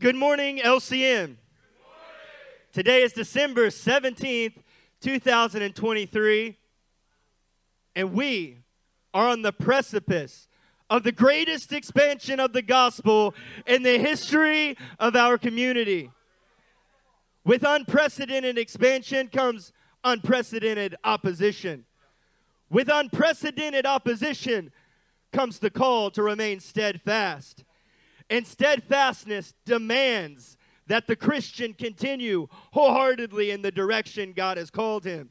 Good morning, LCM. Today is December 17th, 2023, and we are on the precipice of the greatest expansion of the gospel in the history of our community. With unprecedented expansion comes unprecedented opposition. With unprecedented opposition comes the call to remain steadfast. And steadfastness demands that the Christian continue wholeheartedly in the direction God has called him.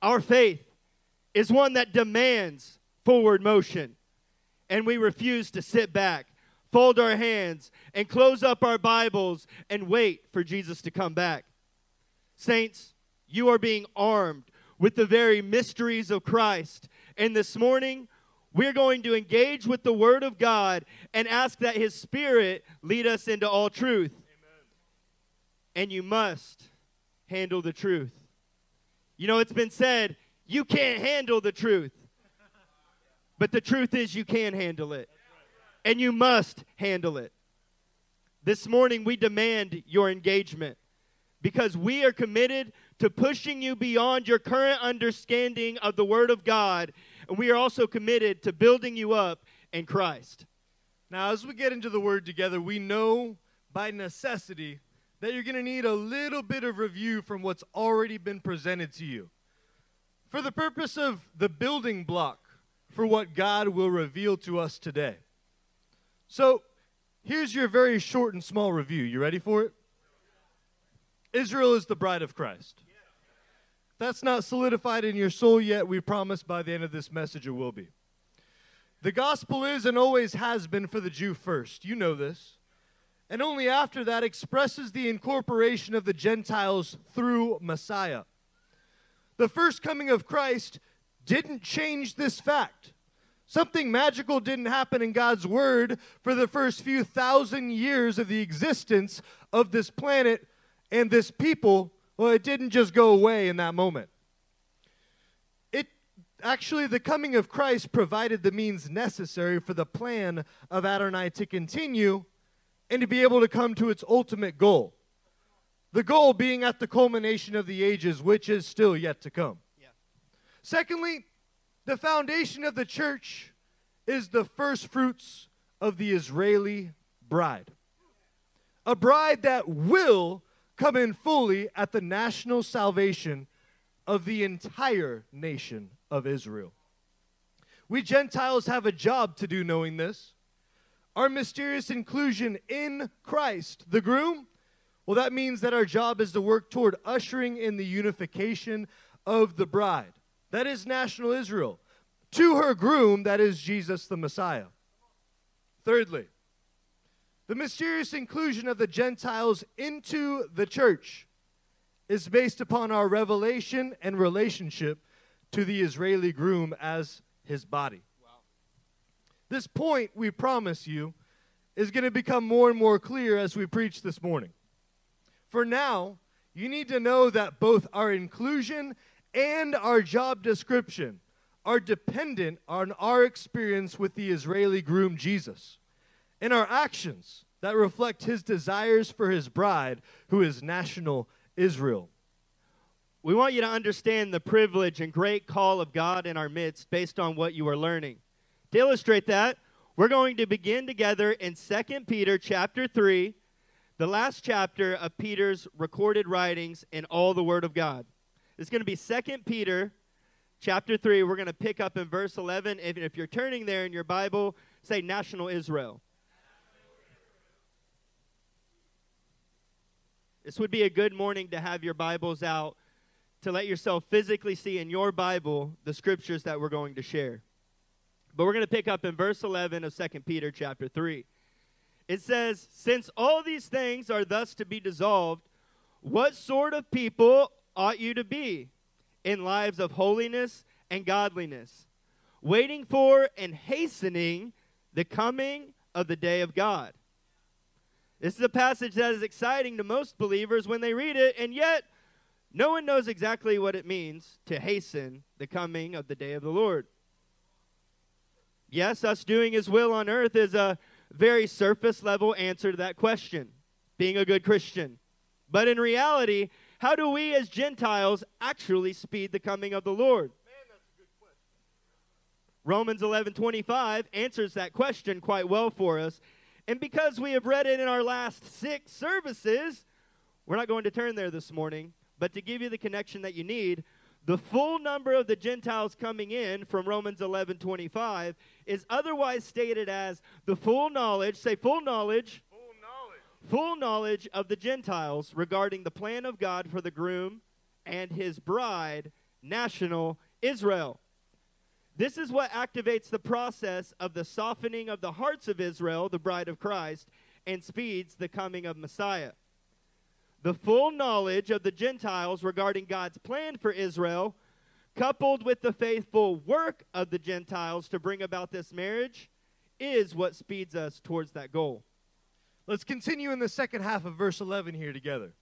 Our faith is one that demands forward motion, and we refuse to sit back, fold our hands, and close up our Bibles and wait for Jesus to come back. Saints, you are being armed with the very mysteries of Christ. And this morning, we're going to engage with the Word of God and ask that His Spirit lead us into all truth. Amen. And you must handle the truth. You know, it's been said, you can't handle the truth. But the truth is, you can handle it. And you must handle it. This morning, we demand your engagement because we are committed to pushing you beyond your current understanding of the Word of God and we are also committed to building you up in Christ. Now, as we get into the word together, we know by necessity that you're going to need a little bit of review from what's already been presented to you. For the purpose of the building block for what God will reveal to us today. So, here's your very short and small review. You ready for it? Israel is the bride of Christ that's not solidified in your soul yet, we promise by the end of this message it will be. The gospel is and always has been for the Jew first. You know this. And only after that expresses the incorporation of the Gentiles through Messiah. The first coming of Christ didn't change this fact. Something magical didn't happen in God's Word for the first few thousand years of the existence of this planet and this people well, it didn't just go away in that moment. It actually, the coming of Christ provided the means necessary for the plan of Adonai to continue and to be able to come to its ultimate goal. The goal being at the culmination of the ages, which is still yet to come. Yeah. Secondly, the foundation of the church is the first fruits of the Israeli bride. A bride that will come in fully at the national salvation of the entire nation of Israel. We Gentiles have a job to do knowing this. Our mysterious inclusion in Christ, the groom, well, that means that our job is to work toward ushering in the unification of the bride. That is national Israel. To her groom, that is Jesus the Messiah. Thirdly, the mysterious inclusion of the Gentiles into the church is based upon our revelation and relationship to the Israeli groom as his body. Wow. This point, we promise you, is going to become more and more clear as we preach this morning. For now, you need to know that both our inclusion and our job description are dependent on our experience with the Israeli groom Jesus and our actions that reflect his desires for his bride, who is national Israel. We want you to understand the privilege and great call of God in our midst based on what you are learning. To illustrate that, we're going to begin together in 2 Peter chapter 3, the last chapter of Peter's recorded writings in all the Word of God. It's going to be 2 Peter chapter 3. We're going to pick up in verse 11. If, if you're turning there in your Bible, say National Israel. This would be a good morning to have your Bibles out to let yourself physically see in your Bible the scriptures that we're going to share. But we're going to pick up in verse 11 of 2 Peter chapter 3. It says, Since all these things are thus to be dissolved, what sort of people ought you to be in lives of holiness and godliness, waiting for and hastening the coming of the day of God? This is a passage that is exciting to most believers when they read it, and yet no one knows exactly what it means to hasten the coming of the day of the Lord. Yes, us doing His will on earth is a very surface level answer to that question being a good Christian. But in reality, how do we as Gentiles actually speed the coming of the Lord? Romans 11:25 answers that question quite well for us. And because we have read it in our last 6 services, we're not going to turn there this morning, but to give you the connection that you need, the full number of the Gentiles coming in from Romans 11:25 is otherwise stated as the full knowledge, say full knowledge, Full knowledge. full knowledge of the Gentiles regarding the plan of God for the groom and his bride, national Israel. This is what activates the process of the softening of the hearts of Israel, the bride of Christ, and speeds the coming of Messiah. The full knowledge of the Gentiles regarding God's plan for Israel, coupled with the faithful work of the Gentiles to bring about this marriage, is what speeds us towards that goal. Let's continue in the second half of verse 11 here together.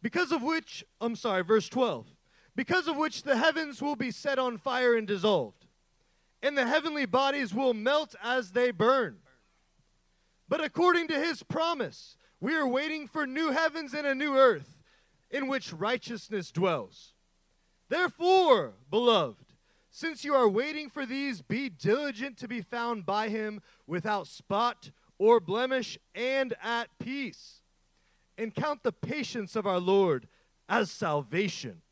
Because of which, I'm sorry, verse 12. Because of which the heavens will be set on fire and dissolved, and the heavenly bodies will melt as they burn. But according to his promise, we are waiting for new heavens and a new earth in which righteousness dwells. Therefore, beloved, since you are waiting for these, be diligent to be found by him without spot or blemish and at peace. And count the patience of our Lord as salvation,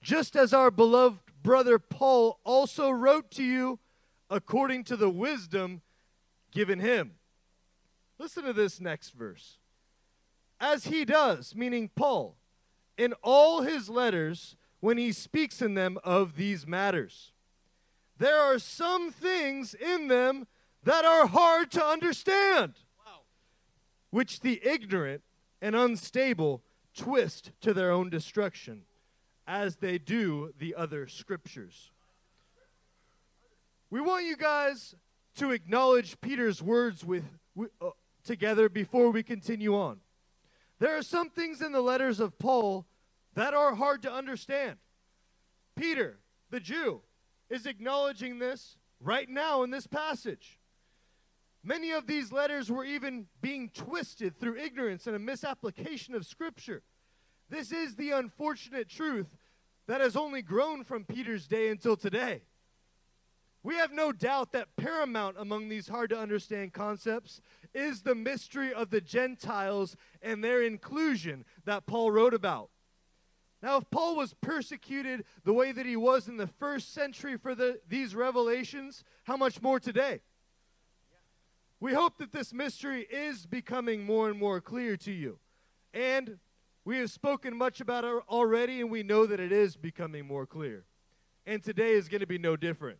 just as our beloved brother Paul also wrote to you according to the wisdom given him. Listen to this next verse. As he does, meaning Paul, in all his letters when he speaks in them of these matters. There are some things in them that are hard to understand, which the ignorant and unstable twist to their own destruction, as they do the other scriptures. We want you guys to acknowledge Peter's words with, wi- uh, together before we continue on. There are some things in the letters of Paul that are hard to understand. Peter, the Jew, is acknowledging this right now in this passage. Many of these letters were even being twisted through ignorance and a misapplication of Scripture. This is the unfortunate truth that has only grown from Peter's day until today. We have no doubt that paramount among these hard to understand concepts is the mystery of the Gentiles and their inclusion that Paul wrote about. Now, if Paul was persecuted the way that he was in the first century for the, these revelations, how much more today? We hope that this mystery is becoming more and more clear to you. And we have spoken much about it already, and we know that it is becoming more clear. And today is going to be no different.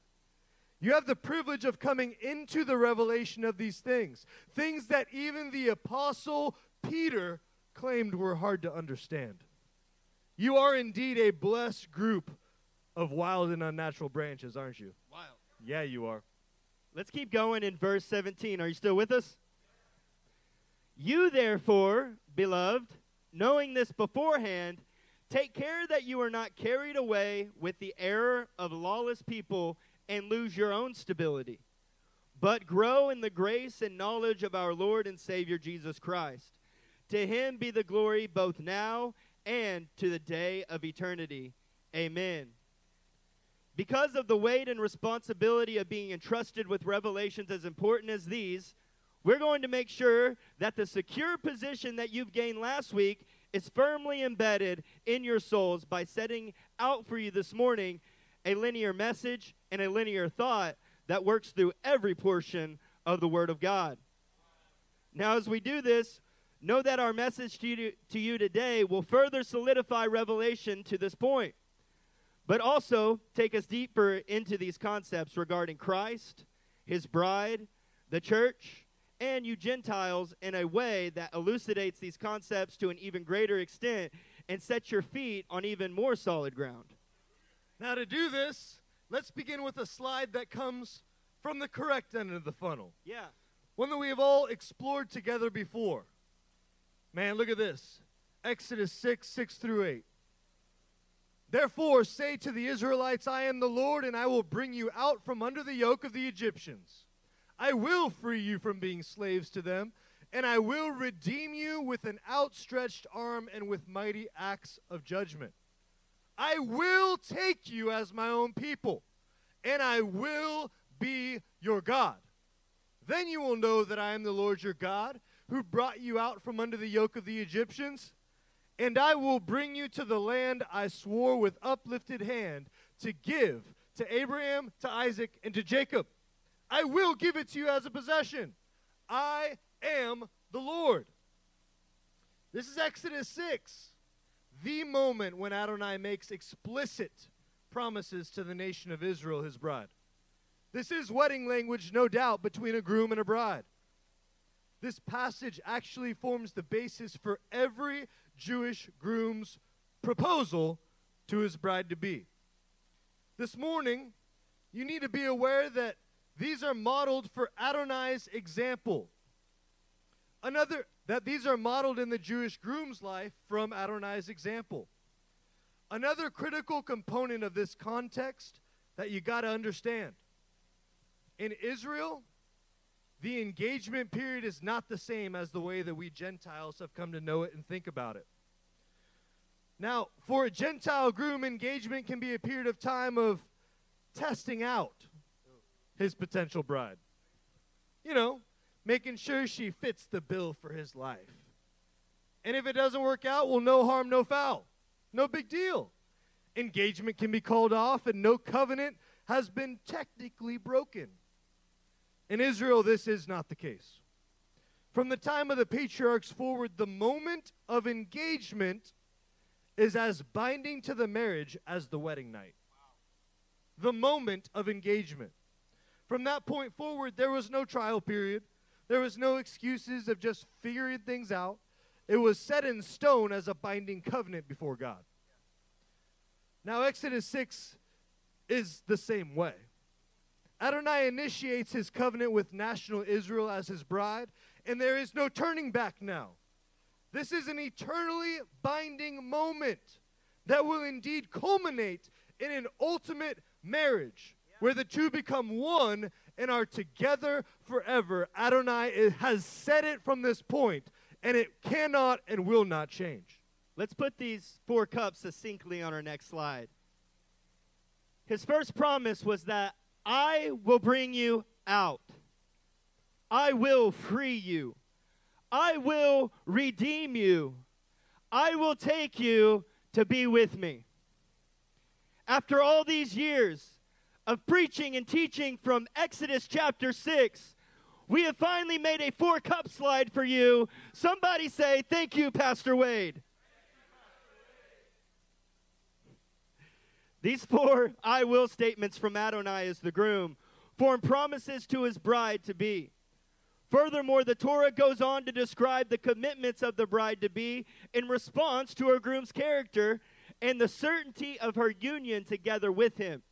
You have the privilege of coming into the revelation of these things, things that even the apostle Peter claimed were hard to understand. You are indeed a blessed group of wild and unnatural branches, aren't you? Wild. Yeah, you are. Let's keep going in verse 17. Are you still with us? You, therefore, beloved, knowing this beforehand, take care that you are not carried away with the error of lawless people and lose your own stability, but grow in the grace and knowledge of our Lord and Savior Jesus Christ. To him be the glory both now and to the day of eternity. Amen. Because of the weight and responsibility of being entrusted with revelations as important as these, we're going to make sure that the secure position that you've gained last week is firmly embedded in your souls by setting out for you this morning a linear message and a linear thought that works through every portion of the Word of God. Now, as we do this, know that our message to you, to you today will further solidify revelation to this point but also take us deeper into these concepts regarding Christ, his bride, the church, and you Gentiles in a way that elucidates these concepts to an even greater extent and sets your feet on even more solid ground. Now, to do this, let's begin with a slide that comes from the correct end of the funnel, Yeah. one that we have all explored together before. Man, look at this Exodus 6 6 through 8. Therefore, say to the Israelites, I am the Lord, and I will bring you out from under the yoke of the Egyptians. I will free you from being slaves to them, and I will redeem you with an outstretched arm and with mighty acts of judgment. I will take you as my own people, and I will be your God. Then you will know that I am the Lord your God, who brought you out from under the yoke of the Egyptians. And I will bring you to the land I swore with uplifted hand to give to Abraham, to Isaac, and to Jacob. I will give it to you as a possession. I am the Lord. This is Exodus 6, the moment when Adonai makes explicit promises to the nation of Israel, his bride. This is wedding language, no doubt, between a groom and a bride. This passage actually forms the basis for every Jewish groom's proposal to his bride to be. This morning, you need to be aware that these are modeled for Adonai's example. Another, that these are modeled in the Jewish groom's life from Adonai's example. Another critical component of this context that you got to understand in Israel, the engagement period is not the same as the way that we Gentiles have come to know it and think about it. Now, for a Gentile groom, engagement can be a period of time of testing out his potential bride. You know, making sure she fits the bill for his life. And if it doesn't work out, well, no harm, no foul. No big deal. Engagement can be called off, and no covenant has been technically broken. In Israel, this is not the case. From the time of the patriarchs forward, the moment of engagement is as binding to the marriage as the wedding night. The moment of engagement. From that point forward, there was no trial period. There was no excuses of just figuring things out. It was set in stone as a binding covenant before God. Now, Exodus 6 is the same way. Adonai initiates his covenant with national Israel as his bride, and there is no turning back now. This is an eternally binding moment that will indeed culminate in an ultimate marriage where the two become one and are together forever. Adonai has said it from this point, and it cannot and will not change. Let's put these four cups succinctly on our next slide. His first promise was that I will bring you out. I will free you. I will redeem you. I will take you to be with me. After all these years of preaching and teaching from Exodus chapter 6, we have finally made a four cup slide for you. Somebody say, Thank you, Pastor Wade. These four I will statements from Adonai as the groom form promises to his bride to be. Furthermore, the Torah goes on to describe the commitments of the bride to be in response to her groom's character and the certainty of her union together with him.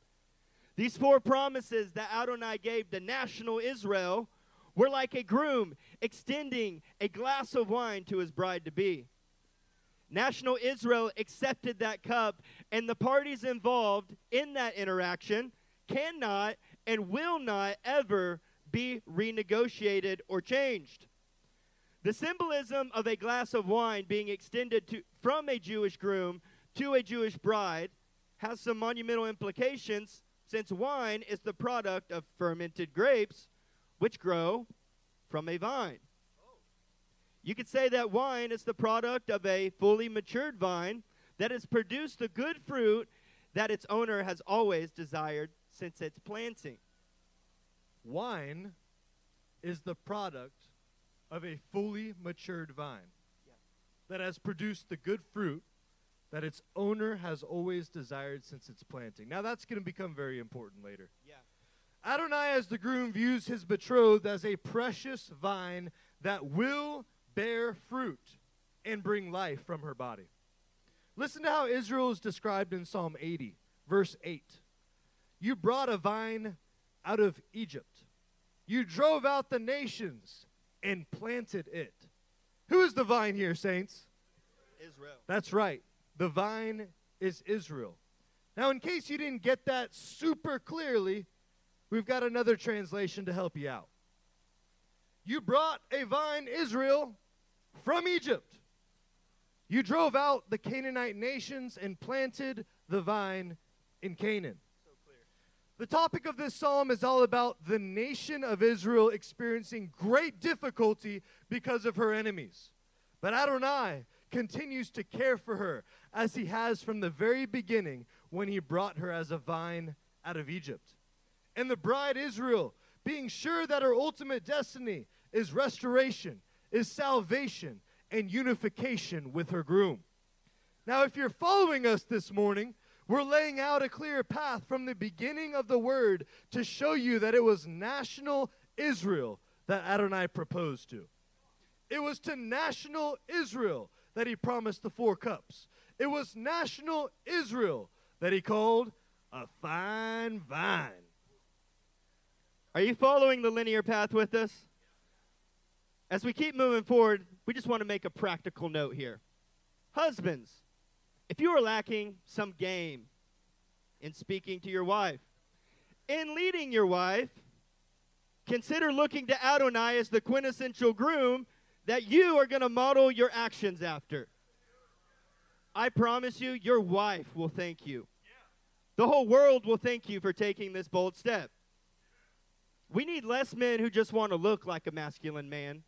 These four promises that Adonai gave to national Israel were like a groom extending a glass of wine to his bride to be. National Israel accepted that cup, and the parties involved in that interaction cannot and will not ever be renegotiated or changed. The symbolism of a glass of wine being extended to, from a Jewish groom to a Jewish bride has some monumental implications since wine is the product of fermented grapes, which grow from a vine. You could say that wine is the product of a fully matured vine that has produced the good fruit that its owner has always desired since its planting. Wine is the product of a fully matured vine Yeah. that has produced the good fruit that its owner has always desired since its planting. Now, that's going to become very important later. Yeah. Adonai, as the groom, views his betrothed as a precious vine that will bear fruit and bring life from her body. Listen to how Israel is described in Psalm 80, verse 8. You brought a vine out of Egypt. You drove out the nations and planted it. Who is the vine here, saints? Israel. That's right. The vine is Israel. Now, in case you didn't get that super clearly, we've got another translation to help you out. You brought a vine, Israel, from Egypt. You drove out the Canaanite nations and planted the vine in Canaan. So The topic of this psalm is all about the nation of Israel experiencing great difficulty because of her enemies. But Adonai continues to care for her as he has from the very beginning when he brought her as a vine out of Egypt. And the bride Israel, being sure that her ultimate destiny is restoration, is salvation, and unification with her groom. Now, if you're following us this morning, we're laying out a clear path from the beginning of the word to show you that it was national Israel that Adonai proposed to. It was to national Israel that he promised the four cups. It was national Israel that he called a fine vine. Are you following the linear path with us? As we keep moving forward, we just want to make a practical note here. Husbands, if you are lacking some game in speaking to your wife, in leading your wife, consider looking to Adonai as the quintessential groom that you are going to model your actions after. I promise you, your wife will thank you. The whole world will thank you for taking this bold step. We need less men who just want to look like a masculine man,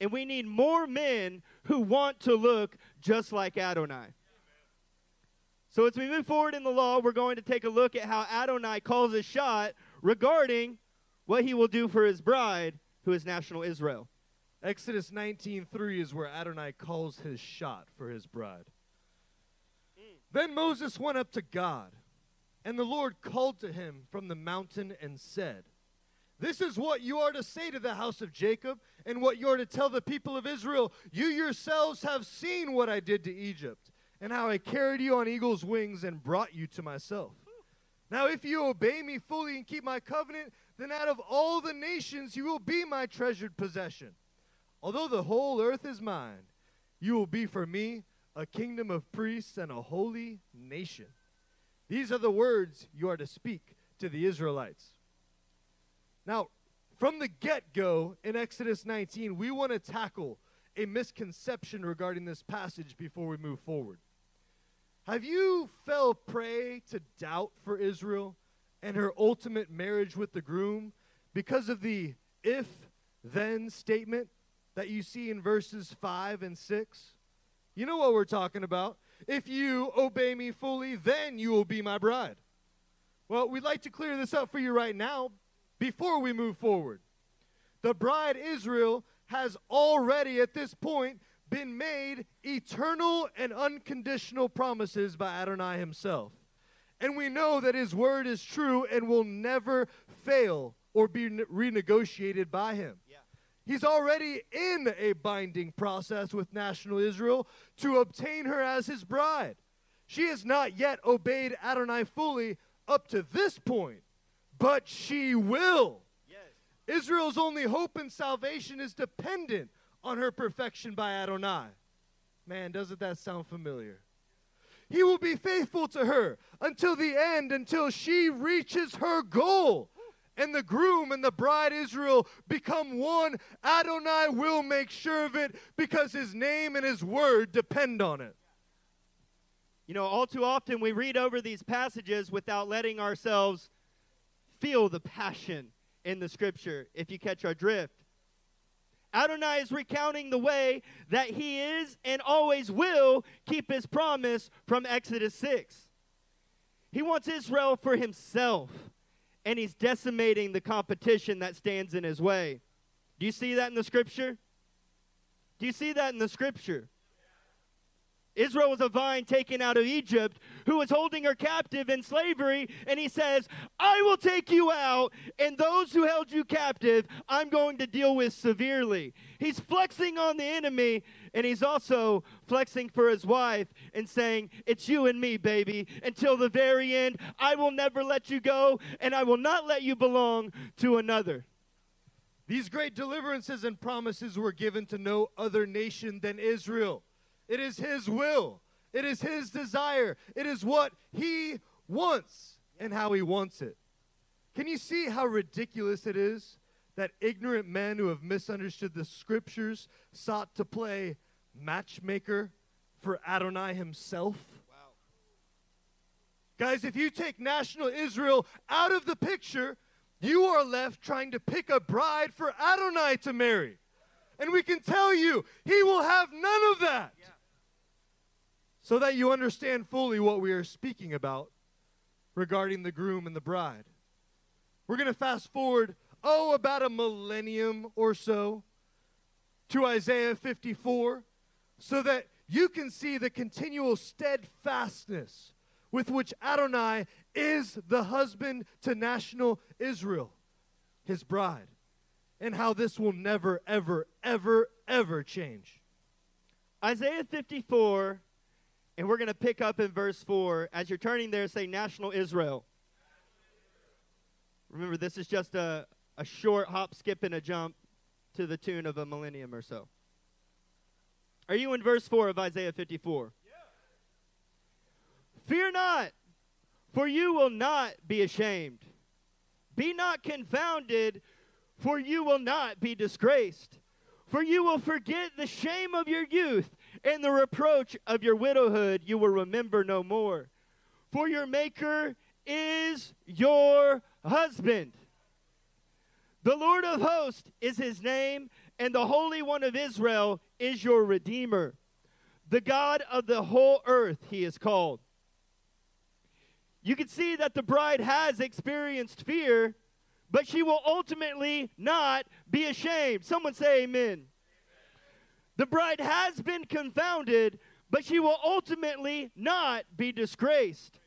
and we need more men who want to look just like Adonai. So, as we move forward in the law, we're going to take a look at how Adonai calls a shot regarding what he will do for his bride, who is national Israel. Exodus 19:3 is where Adonai calls his shot for his bride. Then Moses went up to God, and the Lord called to him from the mountain and said, This is what you are to say to the house of Jacob, and what you are to tell the people of Israel. You yourselves have seen what I did to Egypt and how I carried you on eagle's wings and brought you to myself. Now, if you obey me fully and keep my covenant, then out of all the nations you will be my treasured possession. Although the whole earth is mine, you will be for me a kingdom of priests and a holy nation. These are the words you are to speak to the Israelites. Now, from the get go in Exodus 19, we want to tackle a misconception regarding this passage before we move forward. Have you fell prey to doubt for Israel and her ultimate marriage with the groom because of the if then statement that you see in verses 5 and 6? You know what we're talking about. If you obey me fully, then you will be my bride. Well, we'd like to clear this up for you right now before we move forward. The bride Israel has already, at this point, been made eternal and unconditional promises by Adonai himself. And we know that his word is true and will never fail or be ne- renegotiated by him. He's already in a binding process with national Israel to obtain her as his bride. She has not yet obeyed Adonai fully up to this point, but she will. Yes. Israel's only hope and salvation is dependent on her perfection by Adonai. Man, doesn't that sound familiar? He will be faithful to her until the end, until she reaches her goal. And the groom and the bride Israel become one. Adonai will make sure of it because his name and his word depend on it. You know, all too often we read over these passages without letting ourselves feel the passion in the scripture, if you catch our drift. Adonai is recounting the way that he is and always will keep his promise from Exodus 6. He wants Israel for himself, and he's decimating the competition that stands in his way. Do you see that in the scripture? Do you see that in the scripture? Israel was a vine taken out of Egypt who was holding her captive in slavery, and he says, I will take you out, and those who held you captive, I'm going to deal with severely. He's flexing on the enemy, and he's also flexing for his wife and saying, It's you and me, baby. Until the very end, I will never let you go, and I will not let you belong to another. These great deliverances and promises were given to no other nation than Israel. It is His will, it is His desire, it is what He wants and how He wants it. Can you see how ridiculous it is that ignorant men who have misunderstood the scriptures sought to play matchmaker for Adonai himself. Wow. Guys, if you take national Israel out of the picture, you are left trying to pick a bride for Adonai to marry. And we can tell you, he will have none of that. Yeah. So that you understand fully what we are speaking about regarding the groom and the bride. We're going to fast forward, oh, about a millennium or so to Isaiah 54 so that you can see the continual steadfastness with which Adonai is the husband to national Israel, his bride, and how this will never, ever, ever, ever change. Isaiah 54, and we're going to pick up in verse 4. As you're turning there, say national Israel. Remember, this is just a, a short hop, skip, and a jump to the tune of a millennium or so. Are you in verse 4 of Isaiah 54? Fear not, for you will not be ashamed. Be not confounded, for you will not be disgraced. For you will forget the shame of your youth, and the reproach of your widowhood you will remember no more. For your Maker is your husband. The Lord of hosts is his name, and the Holy One of Israel is your Redeemer. The God of the whole earth he is called. You can see that the bride has experienced fear, but she will ultimately not be ashamed. Someone say amen. The bride has been confounded, but she will ultimately not be disgraced.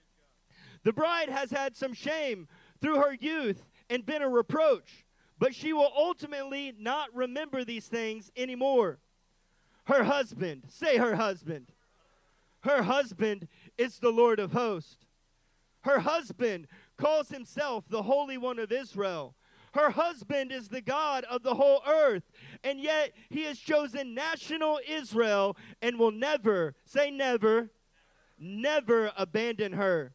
The bride has had some shame through her youth and been a reproach, but she will ultimately not remember these things anymore. Her husband, say her husband. Her husband is the Lord of hosts. Her husband calls himself the Holy One of Israel. Her husband is the God of the whole earth, and yet he has chosen national Israel and will never, say never, never abandon her.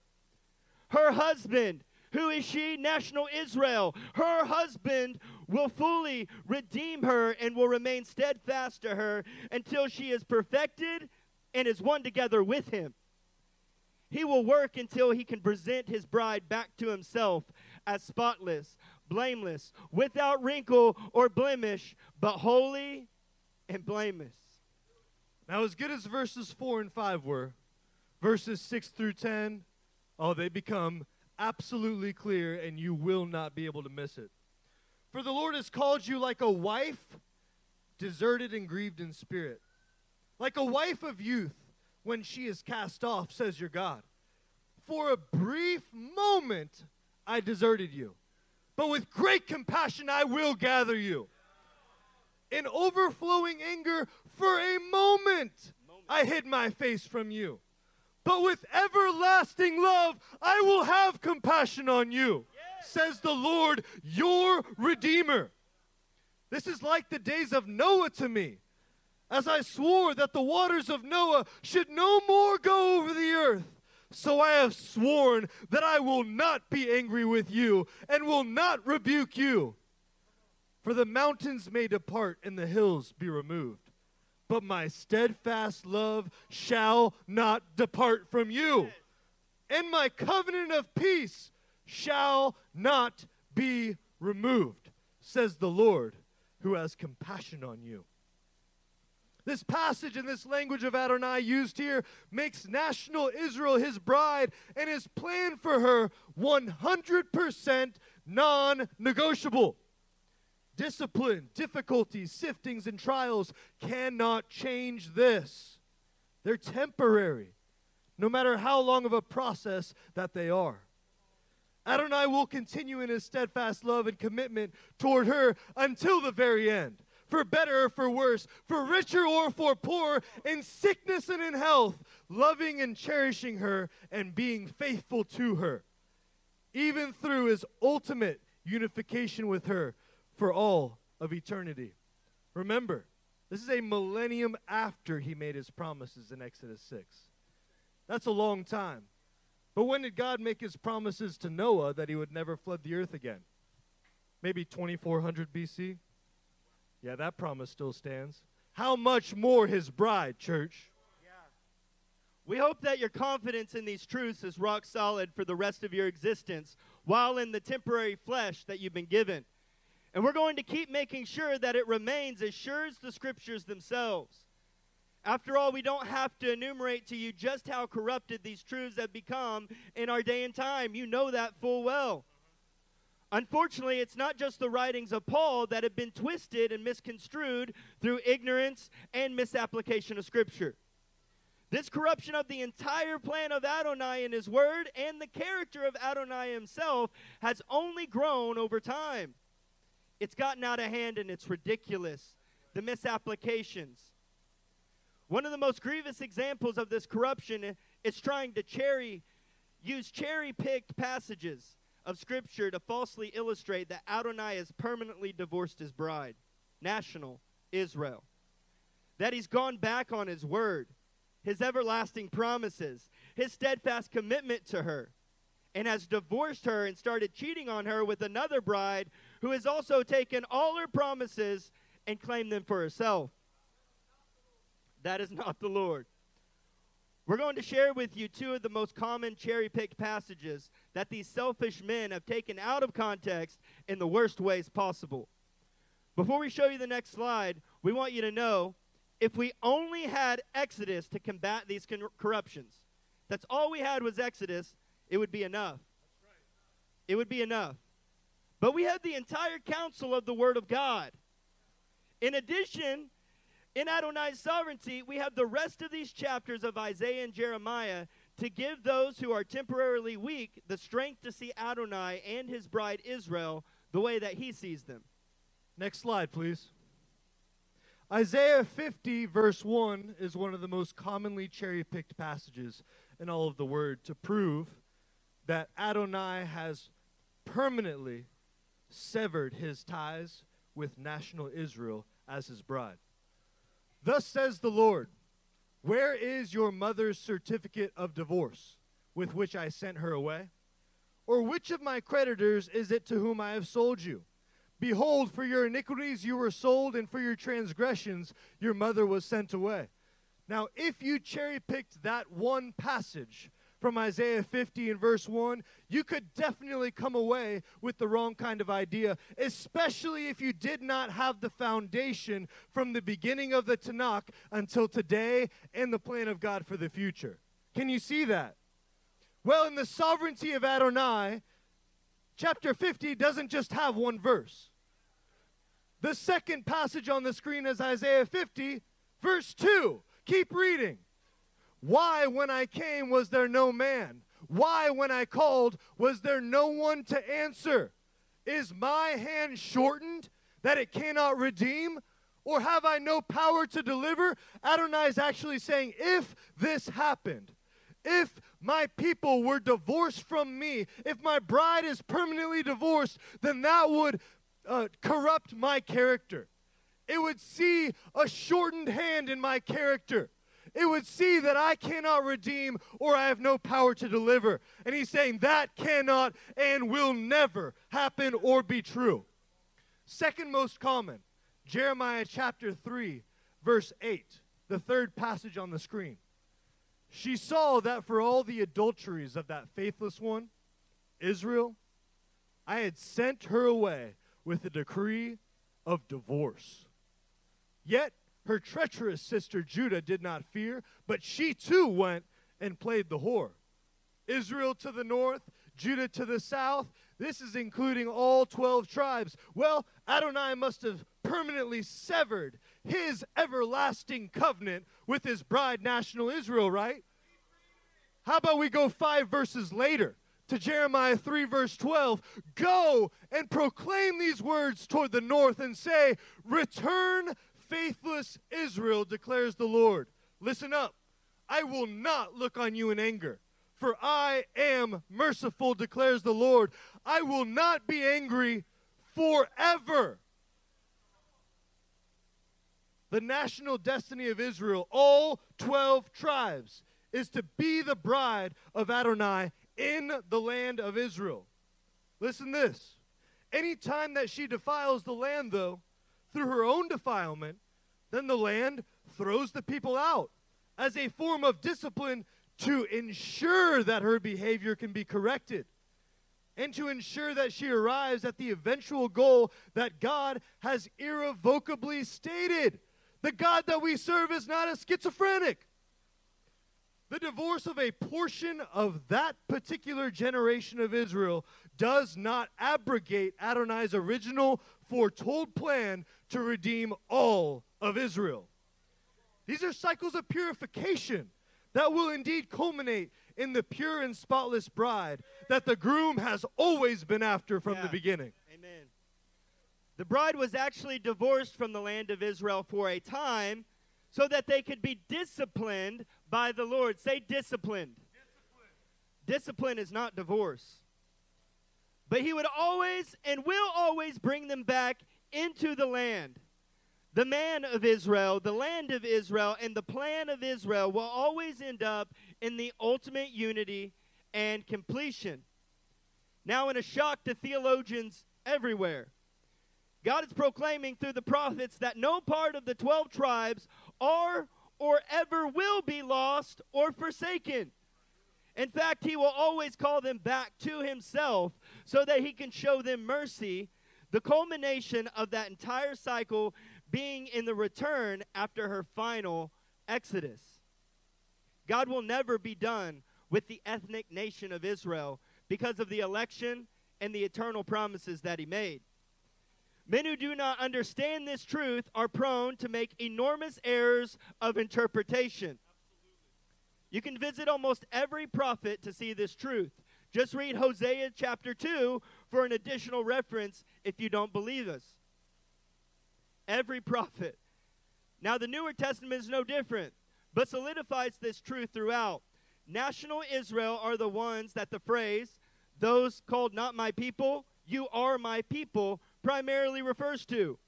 Her husband, who is she? National Israel. Her husband will fully redeem her and will remain steadfast to her until she is perfected and is one together with him. He will work until he can present his bride back to himself as spotless, blameless, without wrinkle or blemish, but holy and blameless. Now, as good as verses 4 and 5 were, verses 6 through 10, oh, they become absolutely clear, and you will not be able to miss it. For the Lord has called you like a wife, deserted and grieved in spirit, like a wife of youth when she is cast off, says your God. For a brief moment I deserted you, but with great compassion I will gather you. In overflowing anger, for a moment I hid my face from you. But with everlasting love, I will have compassion on you, says the Lord, your Redeemer. This is like the days of Noah to me as I swore that the waters of Noah should no more go over the earth. So I have sworn that I will not be angry with you and will not rebuke you. For the mountains may depart and the hills be removed, but my steadfast love shall not depart from you, and my covenant of peace shall not be removed, says the Lord, who has compassion on you. This passage and this language of Adonai used here makes national Israel his bride and his plan for her 100% non negotiable. Discipline, difficulties, siftings, and trials cannot change this. They're temporary, no matter how long of a process that they are. Adonai will continue in his steadfast love and commitment toward her until the very end for better or for worse, for richer or for poor, in sickness and in health, loving and cherishing her and being faithful to her, even through his ultimate unification with her for all of eternity. Remember, this is a millennium after he made his promises in Exodus 6. That's a long time. But when did God make his promises to Noah that he would never flood the earth again? maybe 2400 BC. Yeah, that promise still stands. How much more his bride, church? We hope that your confidence in these truths is rock solid for the rest of your existence while in the temporary flesh that you've been given. And we're going to keep making sure that it remains as sure as the scriptures themselves. After all, we don't have to enumerate to you just how corrupted these truths have become in our day and time. You know that full well. Unfortunately, it's not just the writings of Paul that have been twisted and misconstrued through ignorance and misapplication of Scripture. This corruption of the entire plan of Adonai and his word and the character of Adonai himself has only grown over time. It's gotten out of hand and it's ridiculous. The misapplications. One of the most grievous examples of this corruption is trying to cherry use cherry-picked passages of scripture to falsely illustrate that Adonai has permanently divorced his bride, national Israel. That he's gone back on his word his everlasting promises, his steadfast commitment to her, and has divorced her and started cheating on her with another bride who has also taken all her promises and claimed them for herself. That is not the Lord. We're going to share with you two of the most common cherry picked passages that these selfish men have taken out of context in the worst ways possible. Before we show you the next slide, we want you to know if we only had Exodus to combat these con- corruptions, that's all we had was Exodus, it would be enough. It would be enough. But we have the entire counsel of the Word of God. In addition, in Adonai's sovereignty, we have the rest of these chapters of Isaiah and Jeremiah to give those who are temporarily weak the strength to see Adonai and his bride Israel the way that he sees them. Next slide, please. Isaiah 50, verse 1, is one of the most commonly cherry picked passages in all of the Word to prove that Adonai has permanently severed his ties with national Israel as his bride. Thus says the Lord, Where is your mother's certificate of divorce with which I sent her away? Or which of my creditors is it to whom I have sold you? Behold, for your iniquities you were sold, and for your transgressions your mother was sent away. Now, if you cherry picked that one passage from Isaiah 50 and verse 1, you could definitely come away with the wrong kind of idea, especially if you did not have the foundation from the beginning of the Tanakh until today and the plan of God for the future. Can you see that? Well, in the sovereignty of Adonai, chapter 50 doesn't just have one verse. The second passage on the screen is Isaiah 50, verse 2. Keep reading. Why, when I came, was there no man? Why, when I called, was there no one to answer? Is my hand shortened that it cannot redeem? Or have I no power to deliver? Adonai is actually saying, if this happened, if my people were divorced from me, if my bride is permanently divorced, then that would uh, corrupt my character. It would see a shortened hand in my character. It would see that I cannot redeem or I have no power to deliver. And he's saying that cannot and will never happen or be true. Second most common, Jeremiah chapter 3, verse 8, the third passage on the screen. She saw that for all the adulteries of that faithless one, Israel, I had sent her away with a decree of divorce. Yet her treacherous sister Judah did not fear, but she too went and played the whore. Israel to the north, Judah to the south. This is including all 12 tribes. Well, Adonai must have permanently severed his everlasting covenant with his bride, national Israel, right? How about we go five verses later? to Jeremiah 3, verse 12 Go and proclaim these words toward the north and say, Return, faithless Israel, declares the Lord. Listen up. I will not look on you in anger, for I am merciful, declares the Lord. I will not be angry forever. The national destiny of Israel, all 12 tribes, is to be the bride of Adonai in the land of Israel. Listen this. Anytime that she defiles the land, though, through her own defilement, then the land throws the people out as a form of discipline to ensure that her behavior can be corrected and to ensure that she arrives at the eventual goal that God has irrevocably stated. The God that we serve is not a schizophrenic. The divorce of a portion of that particular generation of Israel does not abrogate Adonai's original foretold plan to redeem all of Israel. These are cycles of purification that will indeed culminate in the pure and spotless bride that the groom has always been after from Yeah. the beginning. Amen. The bride was actually divorced from the land of Israel for a time so that they could be disciplined by the Lord. Say disciplined. Discipline is not divorce. But he would always and will always bring them back into the land. The man of Israel, the land of Israel, and the plan of Israel will always end up in the ultimate unity and completion. Now, in a shock to theologians everywhere, God is proclaiming through the prophets that no part of the 12 tribes are or ever will be lost or forsaken. In fact, he will always call them back to himself so that he can show them mercy, the culmination of that entire cycle being in the return after her final exodus. God will never be done with the ethnic nation of Israel because of the election and the eternal promises that he made. Men who do not understand this truth are prone to make enormous errors of interpretation. You can visit almost every prophet to see this truth. Just read Hosea chapter 2 for an additional reference if you don't believe us. Every prophet. Now, the Newer Testament is no different, but solidifies this truth throughout. National Israel are the ones that the phrase, those called not my people, you are my people, primarily refers to.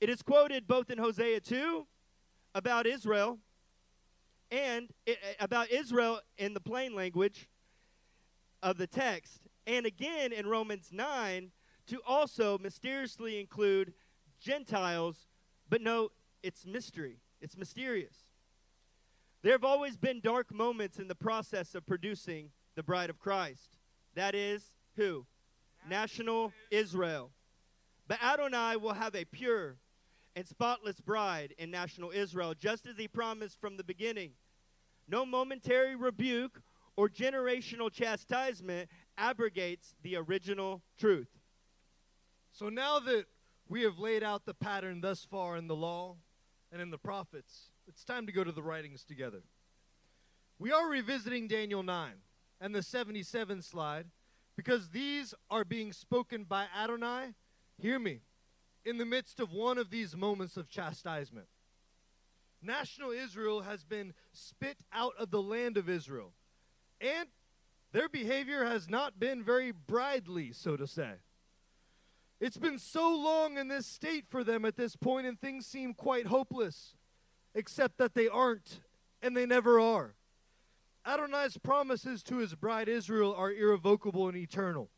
It is quoted both in Hosea 2 about Israel and it, about Israel in the plain language of the text, and again in Romans 9 to also mysteriously include Gentiles, but no, it's mystery, it's mysterious. There have always been dark moments in the process of producing the bride of Christ. That is, who? National Israel. But Adonai will have a pure and spotless bride in national Israel, just as he promised from the beginning. No momentary rebuke or generational chastisement abrogates the original truth. So now that we have laid out the pattern thus far in the law and in the prophets, it's time to go to the writings together. We are revisiting Daniel 9 and the 77 slide because these are being spoken by Adonai, hear me, in the midst of one of these moments of chastisement. National Israel has been spit out of the land of Israel, and their behavior has not been very bridely, so to say. It's been so long in this state for them at this point, and things seem quite hopeless, except that they aren't, and they never are. Adonai's promises to his bride Israel are irrevocable and eternal.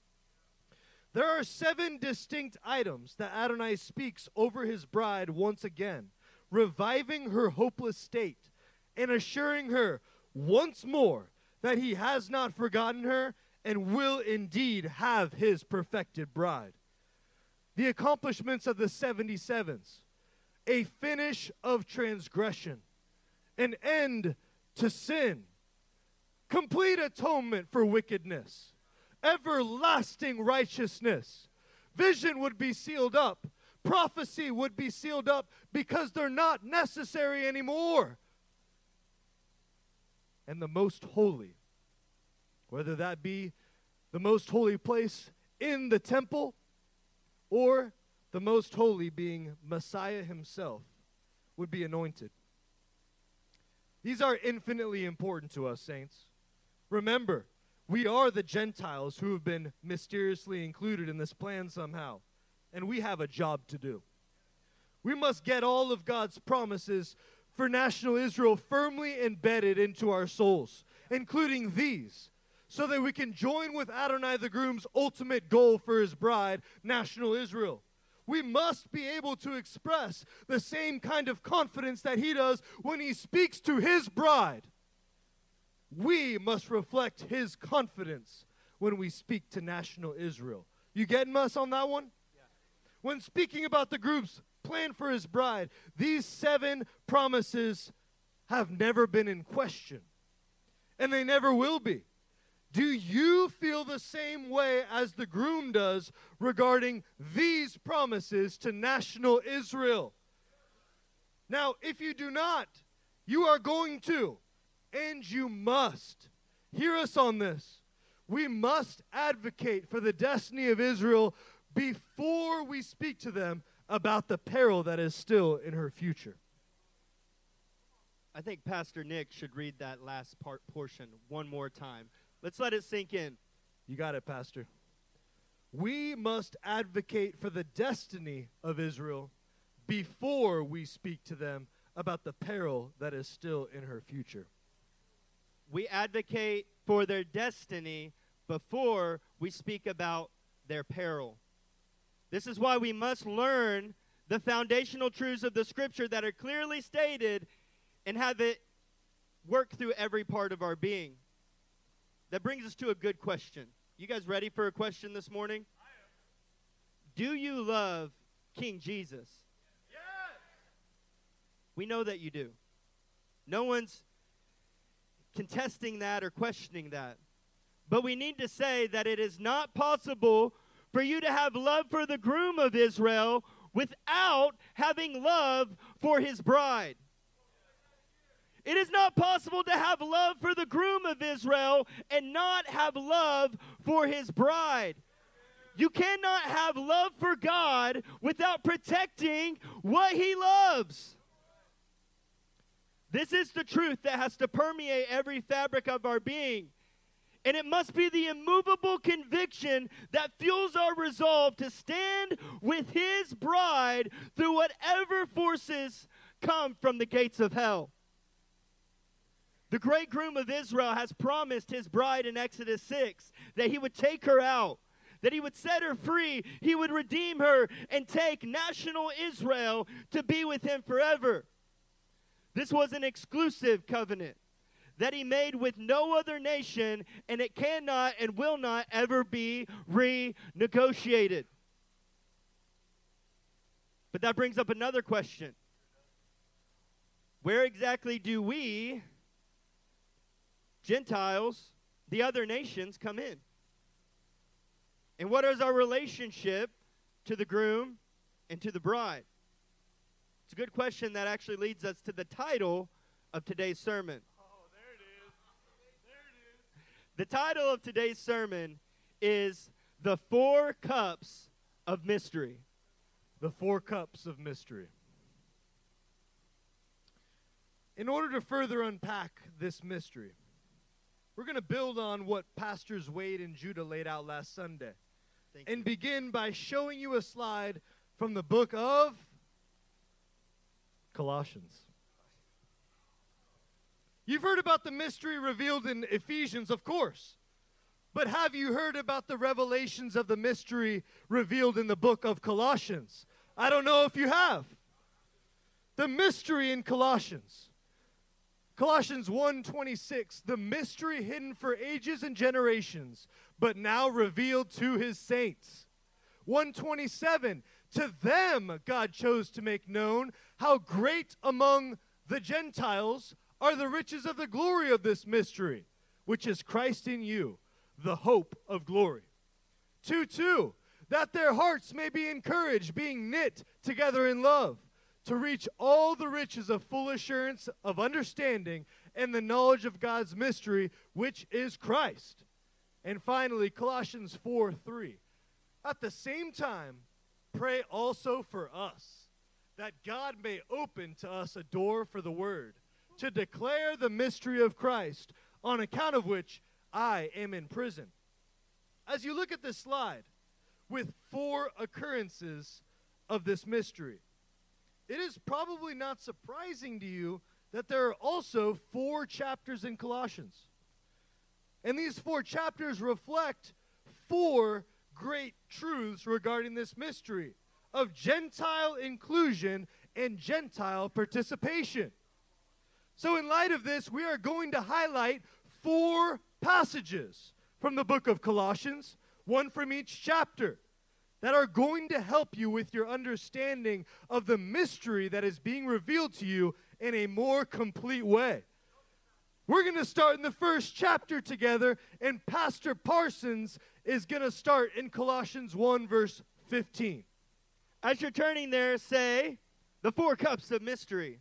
There are seven distinct items that Adonai speaks over his bride once again, reviving her hopeless state and assuring her once more that he has not forgotten her and will indeed have his perfected bride. The accomplishments of the 77s a finish of transgression, an end to sin, complete atonement for wickedness, everlasting righteousness. Vision would be sealed up, prophecy would be sealed up because they're not necessary anymore. And the most holy, whether that be the most holy place in the temple or the most holy being Messiah himself, would be anointed. These are infinitely important to us, saints. Remember, we are the Gentiles who have been mysteriously included in this plan somehow, and we have a job to do. We must get all of God's promises for national Israel firmly embedded into our souls, including these, so that we can join with Adonai the groom's ultimate goal for his bride, national Israel. We must be able to express the same kind of confidence that he does when he speaks to his bride. We must reflect his confidence when we speak to national Israel. You getting us on that one? When speaking about the group's plan for his bride, these seven promises have never been in question, and they never will be. Do you feel the same way as the groom does regarding these promises to national Israel? Now, if you do not, you are going to, and you must. Hear us on this. We must advocate for the destiny of Israel before we speak to them about the peril that is still in her future. I think Pastor Nik should read that last part portion one more time. Let's let it sink in. You got it, Pastor. We must advocate for the destiny of Israel before we speak to them about the peril that is still in her future. We advocate for their destiny before we speak about their peril. This is why we must learn the foundational truths of the scripture that are clearly stated and have it work through every part of our being. That brings us to a good question. You guys ready for a question this morning? Do you love King Jesus? Yes! We know that you do. No one's contesting that or questioning that. But we need to say that it is not possible for you to have love for the groom of Israel without having love for his bride. It is not possible to have love for the groom of Israel and not have love for his bride. You cannot have love for God without protecting what he loves. This is the truth that has to permeate every fabric of our being. And it must be the immovable conviction that fuels our resolve to stand with his bride through whatever forces come from the gates of hell. The great groom of Israel has promised his bride in Exodus 6 that he would take her out, that he would set her free, he would redeem her, and take national Israel to be with him forever. This was an exclusive covenant that he made with no other nation, and it cannot and will not ever be renegotiated. But that brings up another question Where exactly do we, Gentiles, the other nations, come in? And what is our relationship to the groom and to the bride? It's a good question that actually leads us to the title of today's sermon. The title of today's sermon is The Four Cups of Mystery. The four cups of mystery. In order to further unpack this mystery, we're going to build on what Pastors Wade and Judah laid out last Sunday Thank and you. begin by showing you a slide from the book of Colossians. You've heard about the mystery revealed in Ephesians, of course. But have you heard about the revelations of the mystery revealed in the book of Colossians? I don't know if you have. The mystery in Colossians. Colossians 1:26, the mystery hidden for ages and generations, but now revealed to his saints. 127, to them God chose to make known how great among the Gentiles are the riches of the glory of this mystery, which is Christ in you, the hope of glory. 2 2, that their hearts may be encouraged, being knit together in love, to reach all the riches of full assurance of understanding and the knowledge of God's mystery, which is Christ. And finally, Colossians 4 3. At the same time, pray also for us, that God may open to us a door for the word to declare the mystery of Christ, on account of which I am in prison. As you look at this slide, with four occurrences of this mystery, it is probably not surprising to you that there are also four chapters in Colossians. And these four chapters reflect four great truths regarding this mystery of Gentile inclusion and Gentile participation. So, in light of this, we are going to highlight four passages from the book of Colossians, one from each chapter, that are going to help you with your understanding of the mystery that is being revealed to you in a more complete way. We're going to start in the first chapter together, and Pastor Parsons is going to start in Colossians 1, verse 15. As you're turning there, say, the four cups of mystery.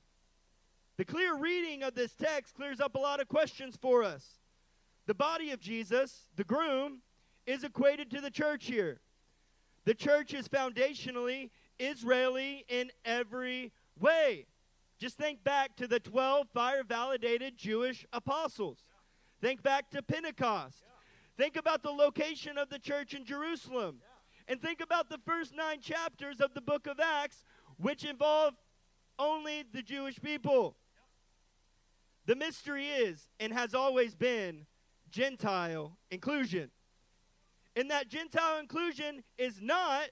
The clear reading of this text clears up a lot of questions for us. The body of Jesus, the groom, is equated to the church here. The church is foundationally Israeli in every way. Just think back to the 12 fire validated Jewish apostles. Think back to Pentecost. Think about the location of the church in Jerusalem. And think about the first nine chapters of the book of Acts, which involve only the Jewish people. The mystery is and has always been Gentile inclusion. And that Gentile inclusion is not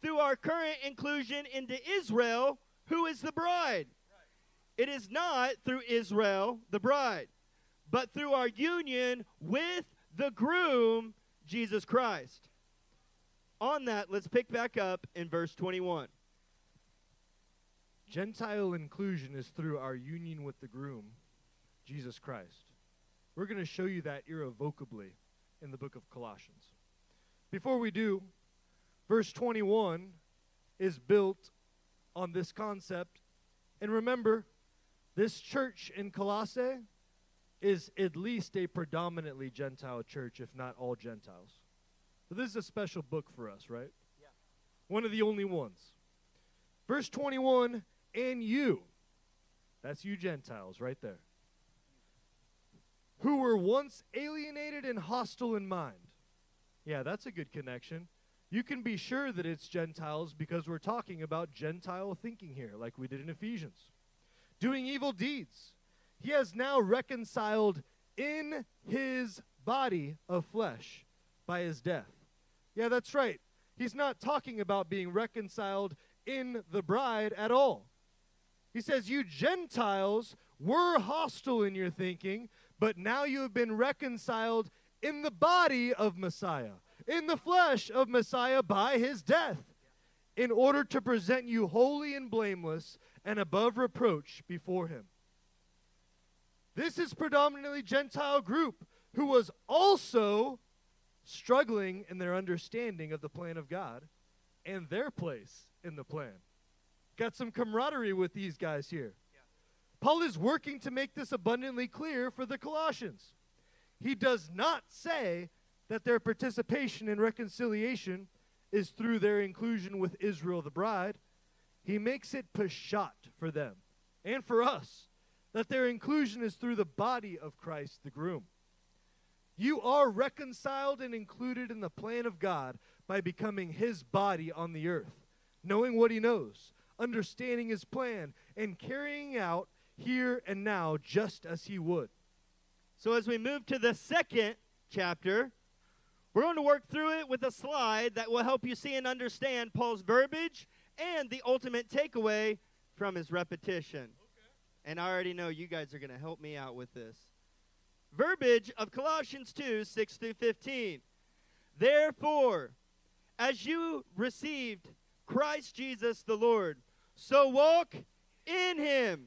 through our current inclusion into Israel, who is the bride. It is not through Israel, the bride, but through our union with the groom, Jesus Christ. On that, let's pick back up in verse 21. Gentile inclusion is through our union with the groom, Jesus Christ. We're going to show you that irrevocably in the book of Colossians. Before we do, verse 21 is built on this concept. And remember, this church in Colossae is at least a predominantly Gentile church, if not all Gentiles. So this is a special book for us, right? Yeah. One of the only ones. Verse 21 and you. That's you Gentiles right there. Who were once alienated and hostile in mind. Yeah, that's a good connection. You can be sure that it's Gentiles because we're talking about Gentile thinking here, like we did in Ephesians. Doing evil deeds. He has now reconciled in his body of flesh by his death. Yeah, that's right. He's not talking about being reconciled in the bride at all. He says, You Gentiles were hostile in your thinking, but now you have been reconciled in the body of Messiah, in the flesh of Messiah by his death, in order to present you holy and blameless and above reproach before him. This is predominantly Gentile group who was also struggling in their understanding of the plan of God and their place in the plan. Got some camaraderie with these guys here. Paul is working to make this abundantly clear for the Colossians. He does not say that their participation in reconciliation is through their inclusion with Israel the bride. He makes it pashat for them and for us that their inclusion is through the body of Christ the groom. You are reconciled and included in the plan of God by becoming his body on the earth, knowing what he knows, understanding his plan, and carrying out here and now just as he would. So, as we move to the second chapter, we're going to work through it with a slide that will help you see and understand Paul's verbiage and the ultimate takeaway from his repetition. Okay. And I already know you guys are going to help me out with this. verbiage of Colossians 2 6 through 15. Therefore, as you received Christ Jesus the Lord, so walk in him,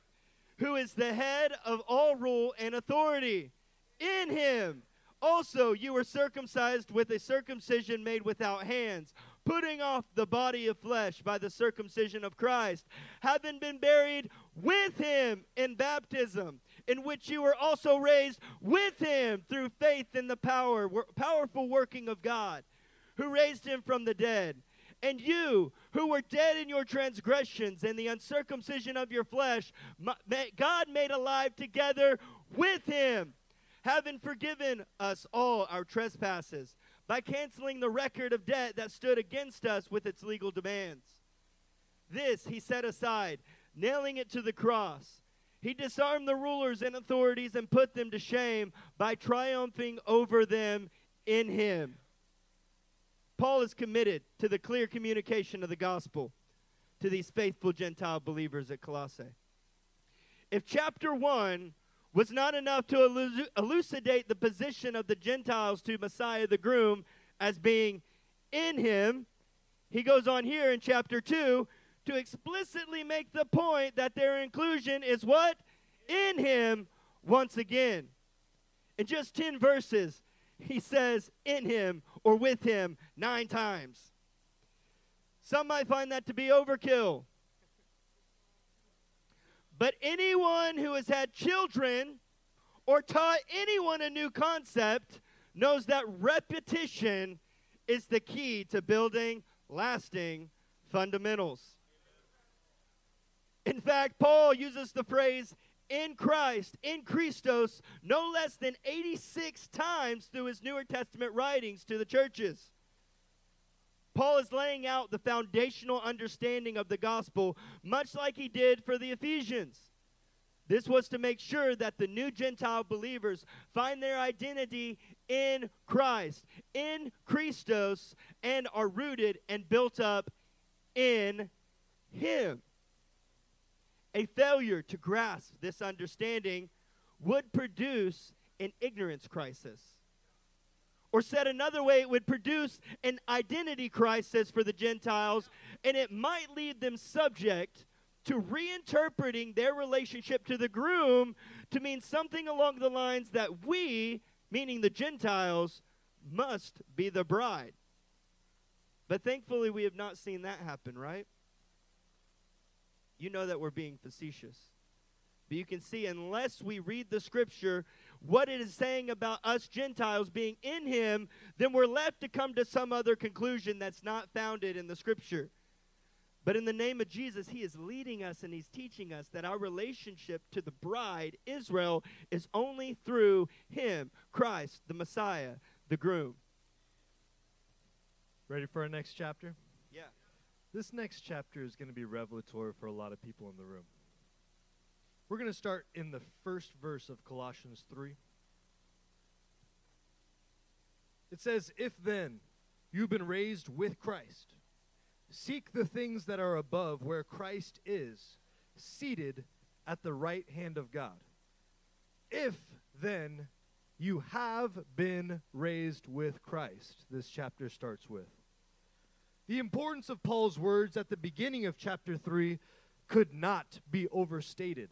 who is the head of all rule and authority. In him also you were circumcised with a circumcision made without hands putting off the body of flesh by the circumcision of Christ, having been buried with him in baptism, in which you were also raised with him through faith in the power, powerful working of God, who raised him from the dead. And you, who were dead in your transgressions and the uncircumcision of your flesh, God made alive together with him, having forgiven us all our trespasses by canceling the record of debt that stood against us with its legal demands. This he set aside, nailing it to the cross. He disarmed the rulers and authorities and put them to shame by triumphing over them in him. Paul is committed to the clear communication of the gospel to these faithful Gentile believers at Colossae. If chapter 1 was not enough to elucidate the position of the Gentiles to Messiah the groom as being in him. He goes on here in chapter 2 to explicitly make the point that their inclusion is what? In him once again. In just 10 verses, he says in him or with him nine times. Some might find that to be overkill. But anyone who has had children or taught anyone a new concept knows that repetition is the key to building lasting fundamentals. In fact, Paul uses the phrase in Christ, in Christos, no less than 86 times through his Newer Testament writings to the churches. Paul is laying out the foundational understanding of the gospel, much like he did for the Ephesians. This was to make sure that the new Gentile believers find their identity in Christ, in Christos, and are rooted and built up in Him. A failure to grasp this understanding would produce an ignorance crisis. Or said another way, it would produce an identity crisis for the Gentiles, and it might leave them subject to reinterpreting their relationship to the groom to mean something along the lines that we, meaning the Gentiles, must be the bride. But thankfully, we have not seen that happen, right? You know that we're being facetious. But you can see, unless we read the scripture what it is saying about us Gentiles being in him, then we're left to come to some other conclusion that's not founded in the scripture. But in the name of Jesus, he is leading us and he's teaching us that our relationship to the bride, Israel, is only through him, Christ, the Messiah, the groom. Ready for our next chapter? This next chapter is going to be revelatory for a lot of people in the room. We're going to start in the first verse of Colossians 3. It says, If then you've been raised with Christ, seek the things that are above where Christ is, seated at the right hand of God. If then you have been raised with Christ, this chapter starts with. The importance of Paul's words at the beginning of chapter 3 could not be overstated.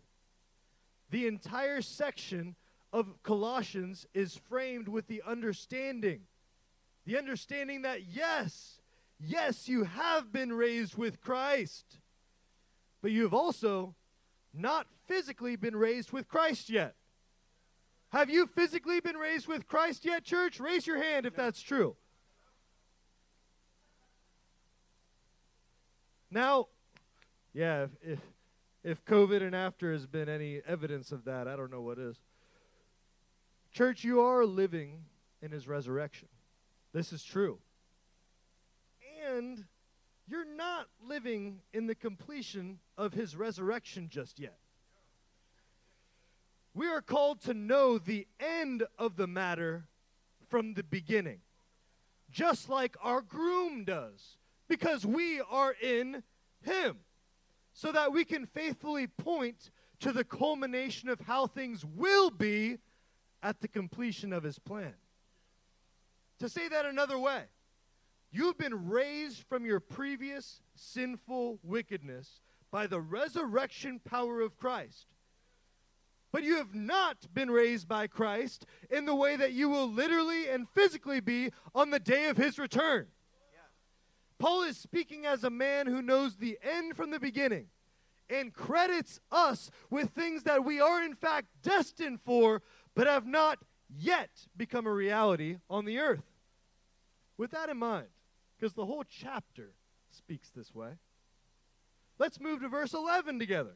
The entire section of Colossians is framed with the understanding the understanding that, yes, yes, you have been raised with Christ, but you have also not physically been raised with Christ yet. Have you physically been raised with Christ yet, church? Raise your hand if that's true. Now, yeah, if, if if COVID and after has been any evidence of that, I don't know what is. Church, you are living in his resurrection. This is true. And you're not living in the completion of his resurrection just yet. We are called to know the end of the matter from the beginning, just like our groom does, because we are in him, so that we can faithfully point to the culmination of how things will be at the completion of his plan. To say that another way, you've been raised from your previous sinful wickedness by the resurrection power of Christ. But you have not been raised by Christ in the way that you will literally and physically be on the day of his return. Paul is speaking as a man who knows the end from the beginning and credits us with things that we are in fact destined for, but have not yet become a reality on the earth. With that in mind, because the whole chapter speaks this way, let's move to verse 11 together.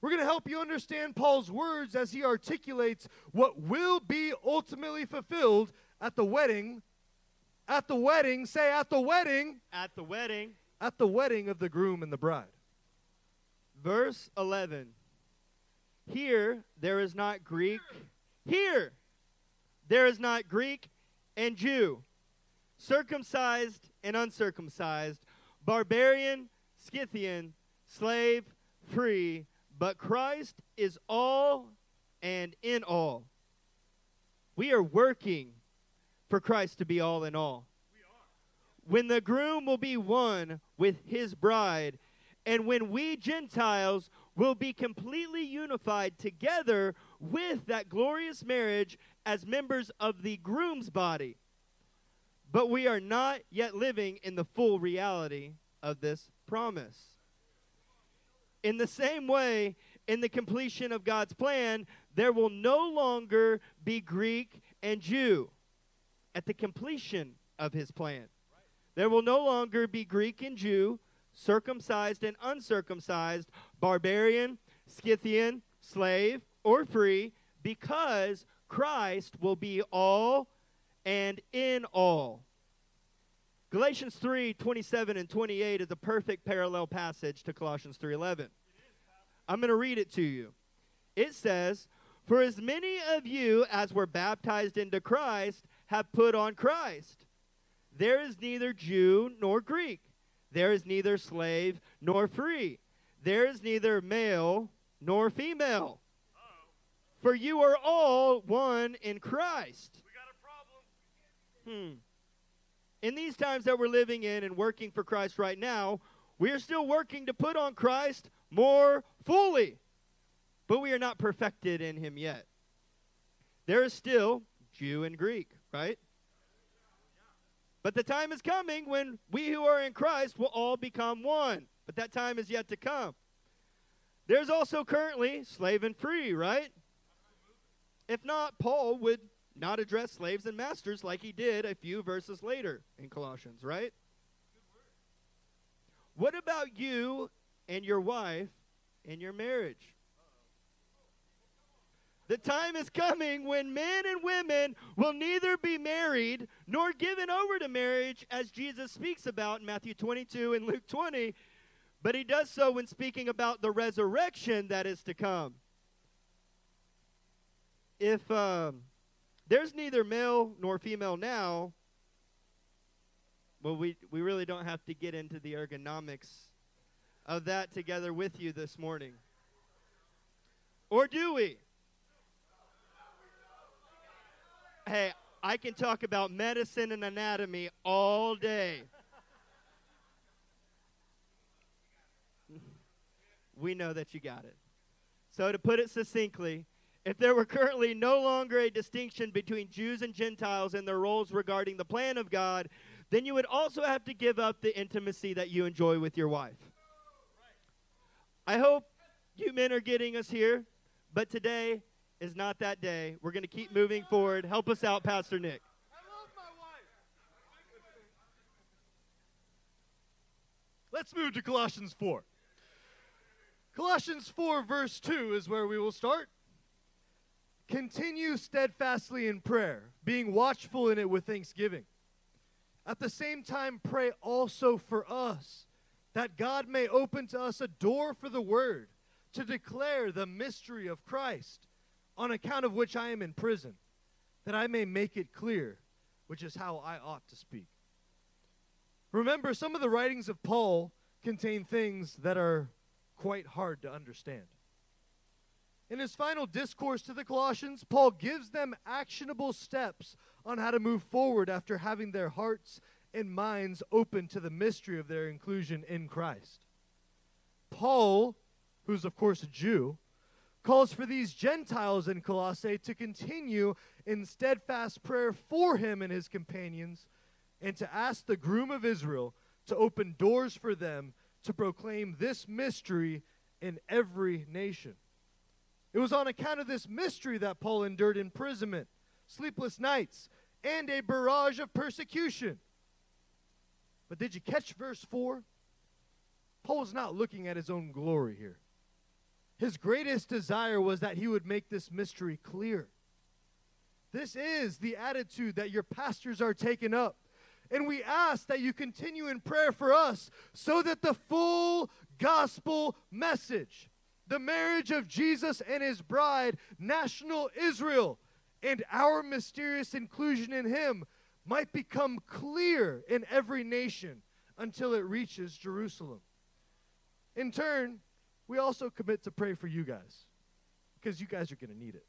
We're going to help you understand Paul's words as he articulates what will be ultimately fulfilled at the wedding. At the wedding, say at the wedding. At the wedding. At the wedding of the groom and the bride. Verse 11. Here there is not Greek. Here there is not Greek and Jew, circumcised and uncircumcised, barbarian, Scythian, slave, free, but Christ is all and in all. We are working for Christ to be all in all. When the groom will be one with his bride, and when we Gentiles will be completely unified together with that glorious marriage as members of the groom's body. But we are not yet living in the full reality of this promise. In the same way, in the completion of God's plan, there will no longer be Greek and Jew at the completion of his plan. There will no longer be Greek and Jew, circumcised and uncircumcised, barbarian, Scythian, slave, or free, because Christ will be all and in all. Galatians 3 27 and 28 is a perfect parallel passage to Colossians 3 11. I'm going to read it to you. It says, For as many of you as were baptized into Christ have put on Christ. There is neither Jew nor Greek. There is neither slave nor free. There is neither male nor female. Uh-oh. For you are all one in Christ. We got a problem. Hmm. In these times that we're living in and working for Christ right now, we are still working to put on Christ more fully. But we are not perfected in him yet. There is still Jew and Greek, right? But the time is coming when we who are in Christ will all become one. But that time is yet to come. There's also currently slave and free, right? If not, Paul would not address slaves and masters like he did a few verses later in Colossians, right? What about you and your wife and your marriage? The time is coming when men and women will neither be married nor given over to marriage, as Jesus speaks about in Matthew 22 and Luke 20, but he does so when speaking about the resurrection that is to come. If um, there's neither male nor female now, well, we, we really don't have to get into the ergonomics of that together with you this morning. Or do we? Hey, I can talk about medicine and anatomy all day. we know that you got it. So, to put it succinctly, if there were currently no longer a distinction between Jews and Gentiles in their roles regarding the plan of God, then you would also have to give up the intimacy that you enjoy with your wife. I hope you men are getting us here, but today is not that day. We're going to keep moving forward. Help us out, Pastor Nik. Let's move to Colossians 4. Colossians 4, verse 2 is where we will start. Continue steadfastly in prayer, being watchful in it with thanksgiving. At the same time, pray also for us, that God may open to us a door for the word to declare the mystery of Christ, on account of which I am in prison, that I may make it clear, which is how I ought to speak. Remember, some of the writings of Paul contain things that are quite hard to understand. In his final discourse to the Colossians, Paul gives them actionable steps on how to move forward after having their hearts and minds open to the mystery of their inclusion in Christ. Paul, who's of course a Jew, calls for these Gentiles in Colossae to continue in steadfast prayer for him and his companions, and to ask the groom of Israel to open doors for them to proclaim this mystery in every nation. It was on account of this mystery that Paul endured imprisonment, sleepless nights, and a barrage of persecution. But did you catch verse 4? Paul was not looking at his own glory here. His greatest desire was that he would make this mystery clear. This is the attitude that your pastors are taking up. And we ask that you continue in prayer for us so that the full gospel message the marriage of Jesus and his bride, national Israel, and our mysterious inclusion in him might become clear in every nation until it reaches Jerusalem. In turn, we also commit to pray for you guys because you guys are going to need it.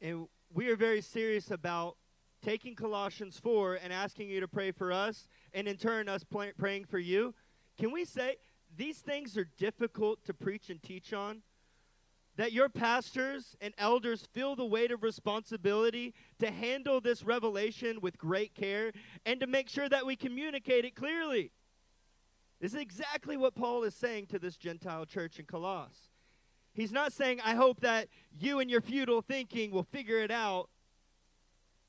And we are very serious about taking Colossians 4 and asking you to pray for us, and in turn, us pl- praying for you. Can we say these things are difficult to preach and teach on. That your pastors and elders feel the weight of responsibility to handle this revelation with great care and to make sure that we communicate it clearly. This is exactly what Paul is saying to this Gentile church in Colossus. He's not saying, I hope that you and your futile thinking will figure it out.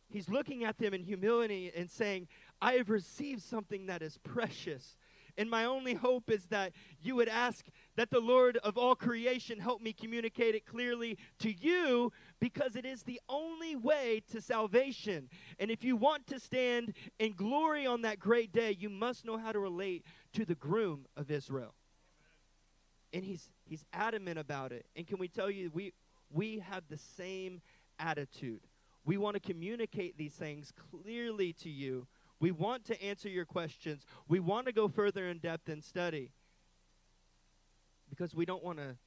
He's looking at them in humility and saying, I have received something that is precious and my only hope is that you would ask that the Lord of all creation help me communicate it clearly to you because it is the only way to salvation. And if you want to stand in glory on that great day, you must know how to relate to the groom of Israel. And he's he's adamant about it. And can we tell you we we have the same attitude. We want to communicate these things clearly to you we want to answer your questions. We want to go further in depth and study because we don't want to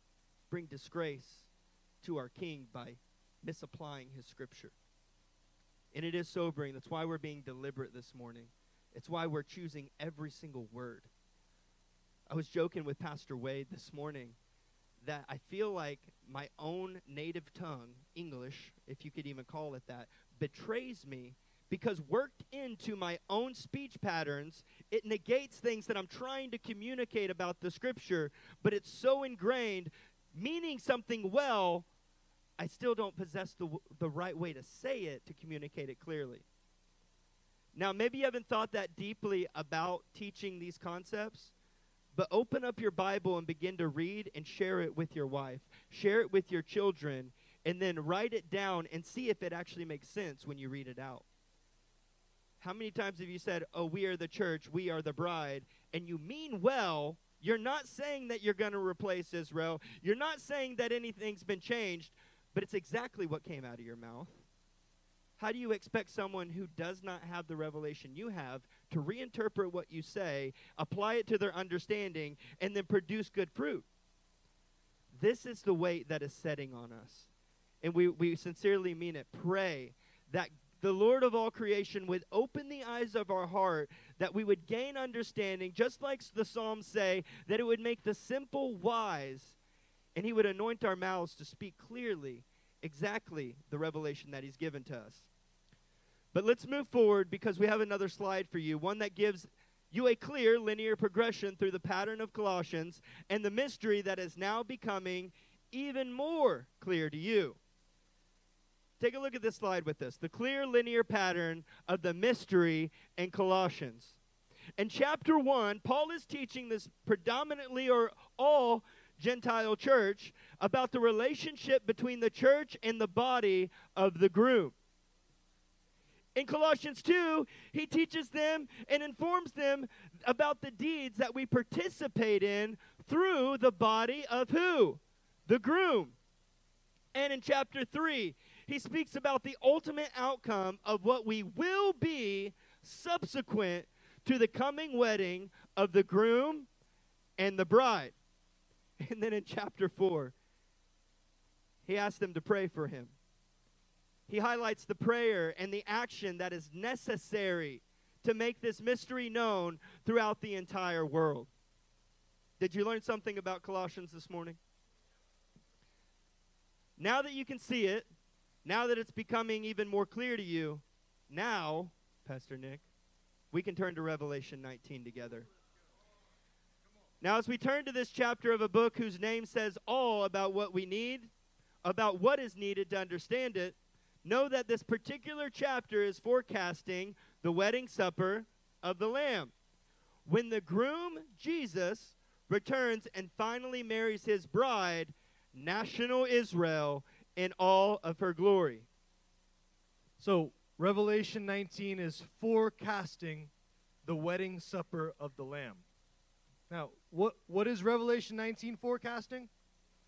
bring disgrace to our king by misapplying his scripture. And it is sobering. That's why we're being deliberate this morning. It's why we're choosing every single word. I was joking with Pastor Wade this morning that I feel like my own native tongue, English, if you could even call it that, betrays me because worked into my own speech patterns, it negates things that I'm trying to communicate about the scripture, but it's so ingrained, meaning something well, I still don't possess the, the right way to say it to communicate it clearly. Now, maybe you haven't thought that deeply about teaching these concepts, but open up your Bible and begin to read and share it with your wife, share it with your children, and then write it down and see if it actually makes sense when you read it out. How many times have you said, Oh, we are the church, we are the bride, and you mean well? You're not saying that you're going to replace Israel. You're not saying that anything's been changed, but it's exactly what came out of your mouth. How do you expect someone who does not have the revelation you have to reinterpret what you say, apply it to their understanding, and then produce good fruit? This is the weight that is setting on us. And we, we sincerely mean it. Pray that the Lord of all creation would open the eyes of our heart, that we would gain understanding, just like the Psalms say, that it would make the simple wise, and He would anoint our mouths to speak clearly exactly the revelation that He's given to us. But let's move forward because we have another slide for you, one that gives you a clear linear progression through the pattern of Colossians and the mystery that is now becoming even more clear to you. Take a look at this slide with us the clear linear pattern of the mystery in Colossians. In chapter 1, Paul is teaching this predominantly or all Gentile church about the relationship between the church and the body of the groom. In Colossians 2, he teaches them and informs them about the deeds that we participate in through the body of who? The groom. And in chapter 3, he speaks about the ultimate outcome of what we will be subsequent to the coming wedding of the groom and the bride. And then in chapter 4, he asks them to pray for him. He highlights the prayer and the action that is necessary to make this mystery known throughout the entire world. Did you learn something about Colossians this morning? Now that you can see it, now that it's becoming even more clear to you, now, Pastor Nik, we can turn to Revelation 19 together. Now, as we turn to this chapter of a book whose name says all about what we need, about what is needed to understand it, know that this particular chapter is forecasting the wedding supper of the Lamb. When the groom, Jesus, returns and finally marries his bride, national Israel, in all of her glory. So, Revelation 19 is forecasting the wedding supper of the Lamb. Now, what, what is Revelation 19 forecasting?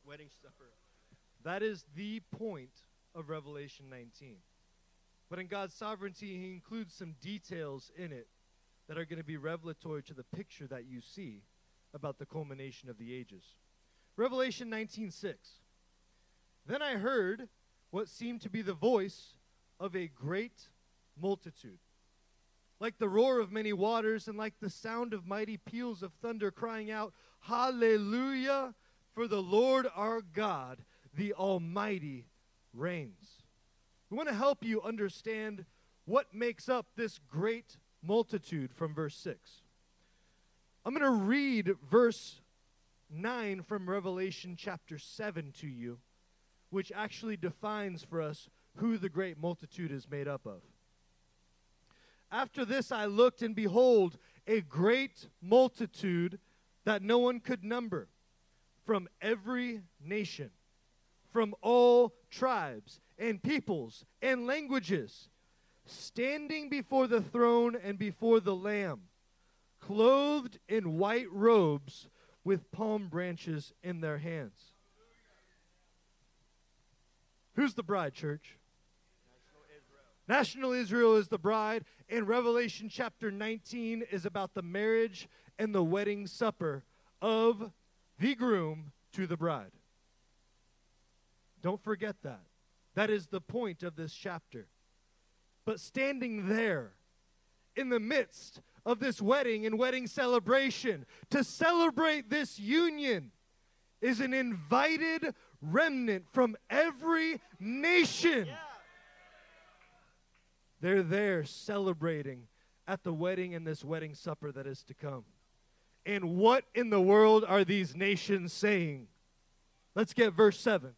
Wedding supper. That is the point of Revelation 19. But in God's sovereignty, He includes some details in it that are going to be revelatory to the picture that you see about the culmination of the ages. Revelation 19:6. Then I heard what seemed to be the voice of a great multitude like the roar of many waters and like the sound of mighty peals of thunder, crying out, Hallelujah! For the Lord our God, the Almighty, reigns. We want to help you understand what makes up this great multitude from verse 6. I'm going to read verse 9 from Revelation chapter 7 to you, which actually defines for us who the great multitude is made up of. After this I looked, and behold, a great multitude that no one could number from every nation, from all tribes and peoples and languages, standing before the throne and before the Lamb, clothed in white robes with palm branches in their hands. Who's the bride, church? National Israel is the bride, and Revelation chapter 19 is about the marriage and the wedding supper of the groom to the bride. Don't forget that. That is the point of this chapter. But standing there in the midst of this wedding and wedding celebration to celebrate this union is an invited remnant from every nation. Yeah. They're there celebrating at the wedding and this wedding supper that is to come. And what in the world are these nations saying? Let's get verse 7.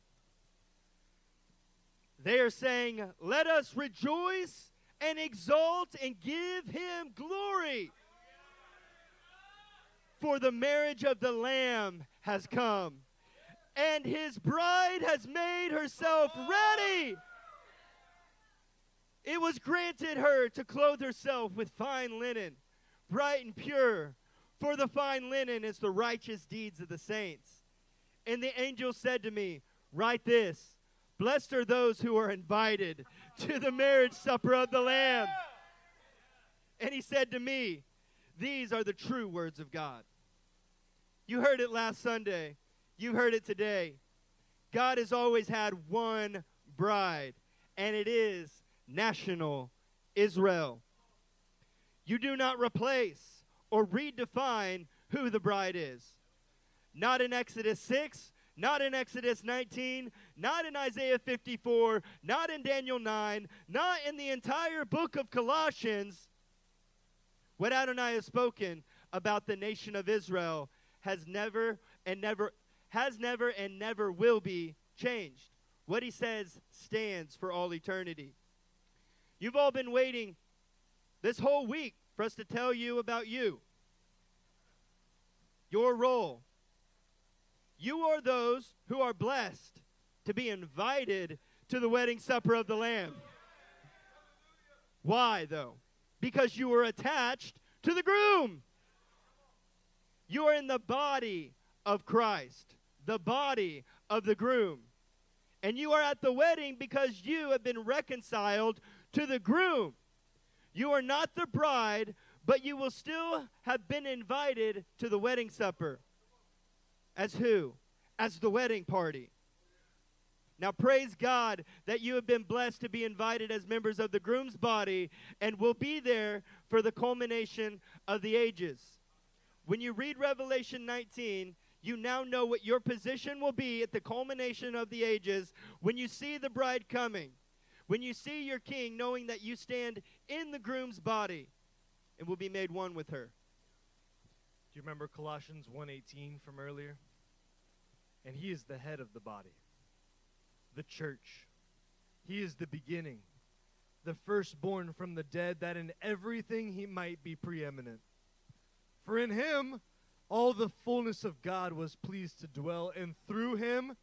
They are saying, Let us rejoice and exult and give him glory. For the marriage of the Lamb has come, and his bride has made herself ready. It was granted her to clothe herself with fine linen, bright and pure, for the fine linen is the righteous deeds of the saints. And the angel said to me, Write this Blessed are those who are invited to the marriage supper of the Lamb. And he said to me, These are the true words of God. You heard it last Sunday. You heard it today. God has always had one bride, and it is national Israel. You do not replace or redefine who the bride is. Not in Exodus 6, not in Exodus 19, not in Isaiah 54, not in Daniel 9, not in the entire book of Colossians. What Adonai has spoken about the nation of Israel has never and never has never and never will be changed. What he says stands for all eternity. You've all been waiting this whole week for us to tell you about you, your role, You are those who are blessed to be invited to the wedding supper of the Lamb. Why, though? Because you were attached to the groom. You are in the body of Christ, the body of the groom. And you are at the wedding because you have been reconciled to the groom. You are not the bride, but you will still have been invited to the wedding supper. As who? As the wedding party. Now, praise God that you have been blessed to be invited as members of the groom's body and will be there for the culmination of the ages. When you read Revelation 19, you now know what your position will be at the culmination of the ages when you see the bride coming. When you see your king, knowing that you stand in the groom's body and will be made one with her. Do you remember Colossians 1:18 from earlier? And he is the head of the body, the church. He is the beginning, the firstborn from the dead, that in everything he might be preeminent. For in him all the fullness of God was pleased to dwell, and through him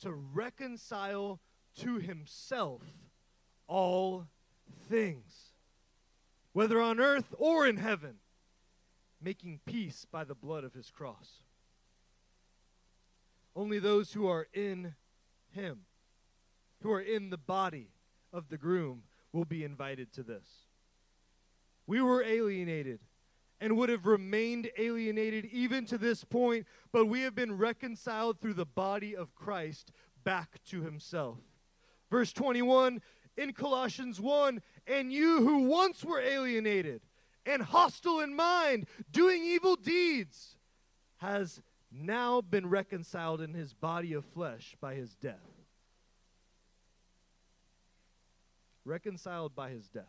to reconcile to himself all things, whether on earth or in heaven, making peace by the blood of his cross. Only those who are in him, who are in the body of the groom, will be invited to this. We were alienated and would have remained alienated even to this point, but we have been reconciled through the body of Christ back to himself. Verse 21 in Colossians 1 and you who once were alienated and hostile in mind, doing evil deeds, has now been reconciled in his body of flesh by his death. Reconciled by his death.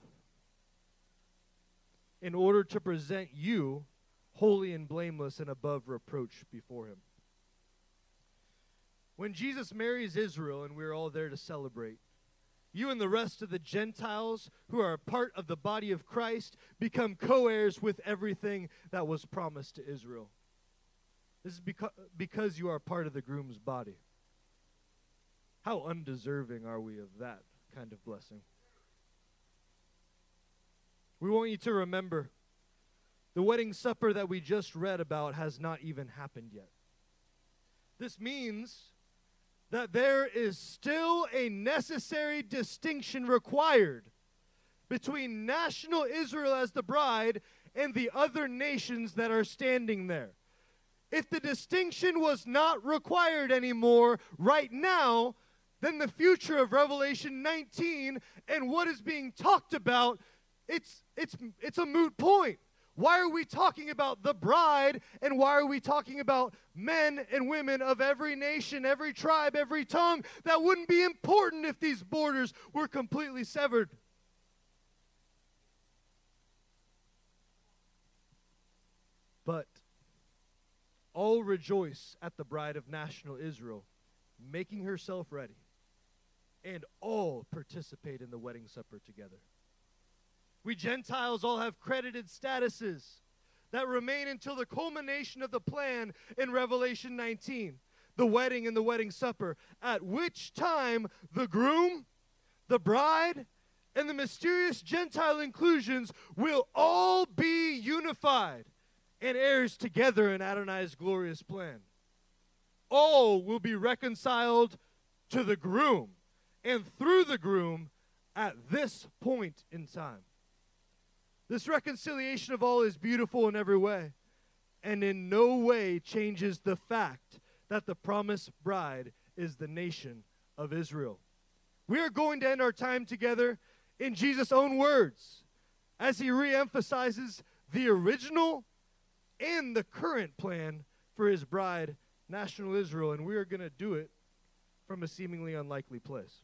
In order to present you holy and blameless and above reproach before him. When Jesus marries Israel, and we're all there to celebrate, you and the rest of the Gentiles who are a part of the body of Christ become co heirs with everything that was promised to Israel. This is beca- because you are part of the groom's body. How undeserving are we of that kind of blessing? We want you to remember the wedding supper that we just read about has not even happened yet. This means that there is still a necessary distinction required between national Israel as the bride and the other nations that are standing there. If the distinction was not required anymore right now, then the future of Revelation 19 and what is being talked about, it's, it's, it's a moot point. Why are we talking about the bride and why are we talking about men and women of every nation, every tribe, every tongue? That wouldn't be important if these borders were completely severed. But all rejoice at the bride of national Israel, making herself ready, and all participate in the wedding supper together. We Gentiles all have credited statuses that remain until the culmination of the plan in Revelation 19, the wedding and the wedding supper, at which time the groom, the bride, and the mysterious Gentile inclusions will all be unified and heirs together in Adonai's glorious plan. All will be reconciled to the groom and through the groom at this point in time. This reconciliation of all is beautiful in every way and in no way changes the fact that the promised bride is the nation of Israel. We are going to end our time together in Jesus' own words as he reemphasizes the original and the current plan for his bride, national Israel, and we are going to do it from a seemingly unlikely place.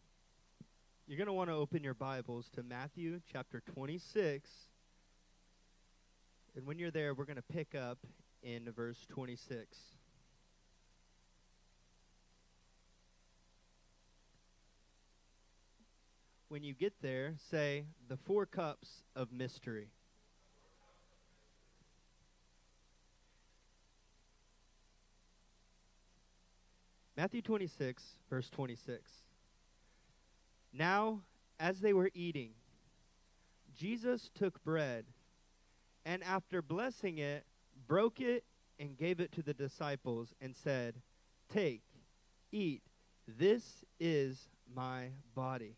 You're going to want to open your Bibles to Matthew chapter 26. And when you're there, we're going to pick up in verse 26. When you get there, say, the four cups of mystery. Matthew 26, verse 26. Now, as they were eating, Jesus took bread, and after blessing it, broke it and gave it to the disciples, and said, Take, eat, this is my body.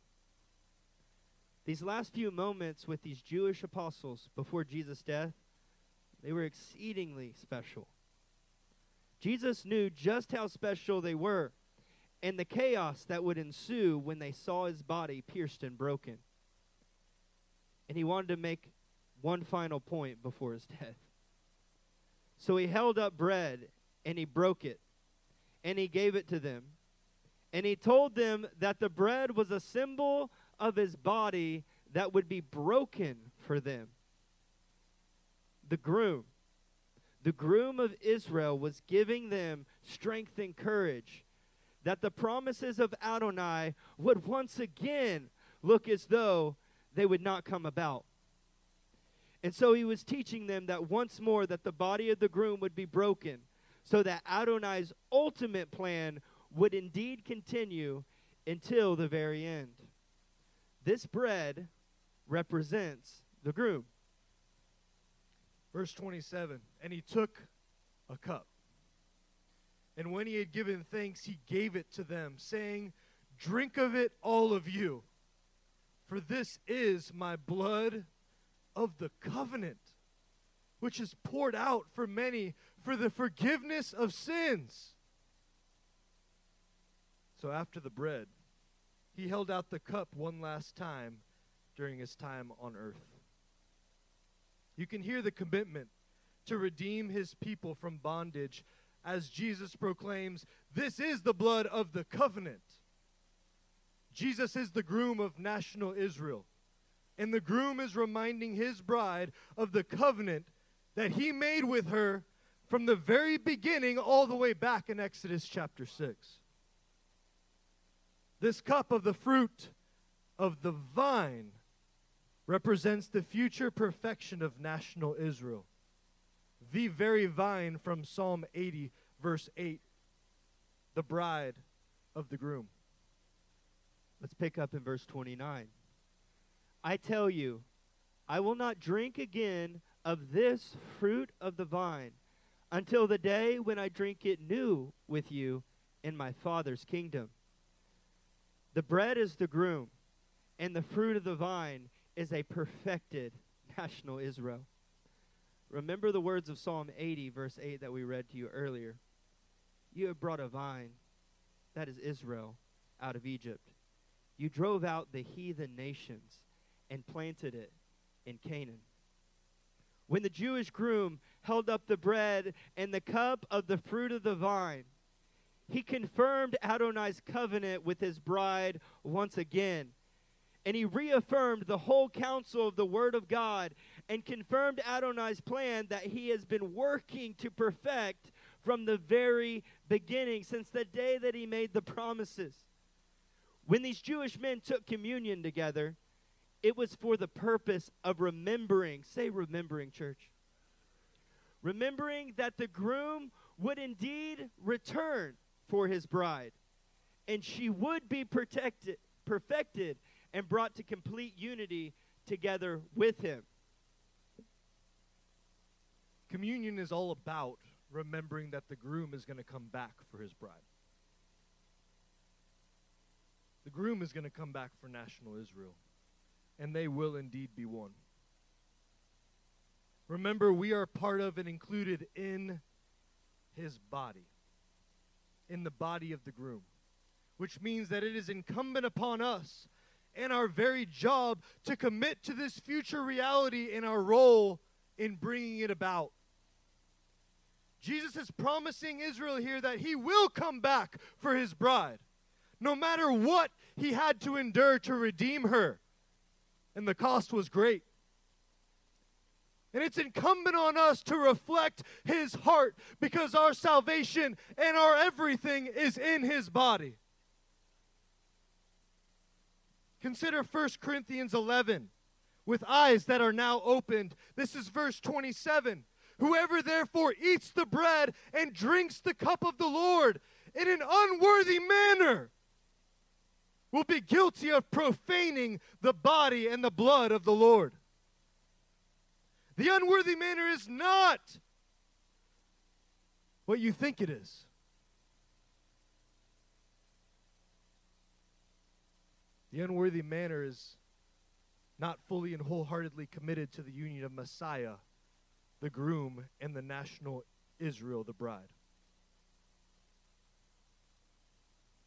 These last few moments with these Jewish apostles before Jesus' death, they were exceedingly special. Jesus knew just how special they were and the chaos that would ensue when they saw his body pierced and broken. And he wanted to make one final point before his death. So he held up bread and he broke it and he gave it to them. And he told them that the bread was a symbol of his body that would be broken for them. The groom, the groom of Israel, was giving them strength and courage that the promises of Adonai would once again look as though they would not come about. And so he was teaching them that once more that the body of the groom would be broken so that Adonai's ultimate plan would indeed continue until the very end. This bread represents the groom. Verse 27 And he took a cup. And when he had given thanks, he gave it to them, saying, Drink of it, all of you, for this is my blood of the covenant, which is poured out for many for the forgiveness of sins. So after the bread, he held out the cup one last time during his time on earth. You can hear the commitment to redeem his people from bondage as Jesus proclaims, This is the blood of the covenant. Jesus is the groom of national Israel. And the groom is reminding his bride of the covenant that he made with her from the very beginning all the way back in Exodus chapter 6. This cup of the fruit of the vine represents the future perfection of national Israel. The very vine from Psalm 80, verse 8, the bride of the groom. Let's pick up in verse 29. I tell you, I will not drink again of this fruit of the vine until the day when I drink it new with you in my Father's kingdom. The bread is the groom, and the fruit of the vine is a perfected national Israel. Remember the words of Psalm 80, verse 8, that we read to you earlier. You have brought a vine, that is Israel, out of Egypt. You drove out the heathen nations and planted it in Canaan. When the Jewish groom held up the bread and the cup of the fruit of the vine, he confirmed Adonai's covenant with his bride once again. And he reaffirmed the whole counsel of the Word of God and confirmed Adonai's plan that he has been working to perfect from the very beginning, since the day that he made the promises. When these Jewish men took communion together, it was for the purpose of remembering, say, remembering, church. Remembering that the groom would indeed return for his bride, and she would be protected, perfected, and brought to complete unity together with him. Communion is all about remembering that the groom is going to come back for his bride. The groom is going to come back for national Israel, and they will indeed be one. Remember, we are part of and included in his body in the body of the groom, which means that it is incumbent upon us and our very job to commit to this future reality in our role in bringing it about. Jesus is promising Israel here that he will come back for his bride, no matter what he had to endure to redeem her. And the cost was great. And it's incumbent on us to reflect his heart because our salvation and our everything is in his body. Consider 1 Corinthians 11 with eyes that are now opened. This is verse 27. Whoever therefore eats the bread and drinks the cup of the Lord in an unworthy manner will be guilty of profaning the body and the blood of the Lord. The unworthy manner is not what you think it is. The unworthy manner is not fully and wholeheartedly committed to the union of Messiah, the groom, and the national Israel, the bride.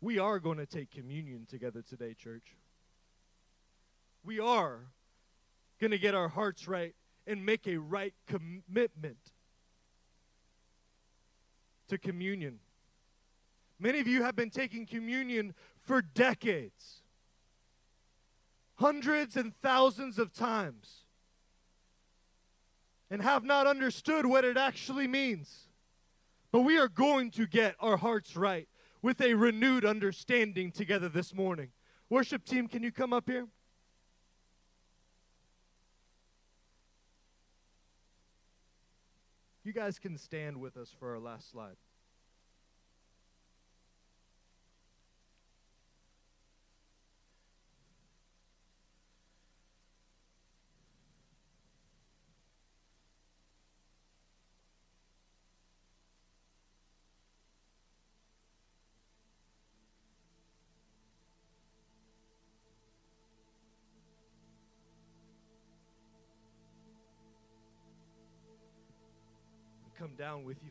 We are going to take communion together today, church. We are going to get our hearts right and make a right commitment to communion. Many of you have been taking communion for decades, hundreds and thousands of times, and have not understood what it actually means. But we are going to get our hearts right with a renewed understanding together this morning. Worship team, can you come up here? You guys can stand with us for our last slide. Come down with you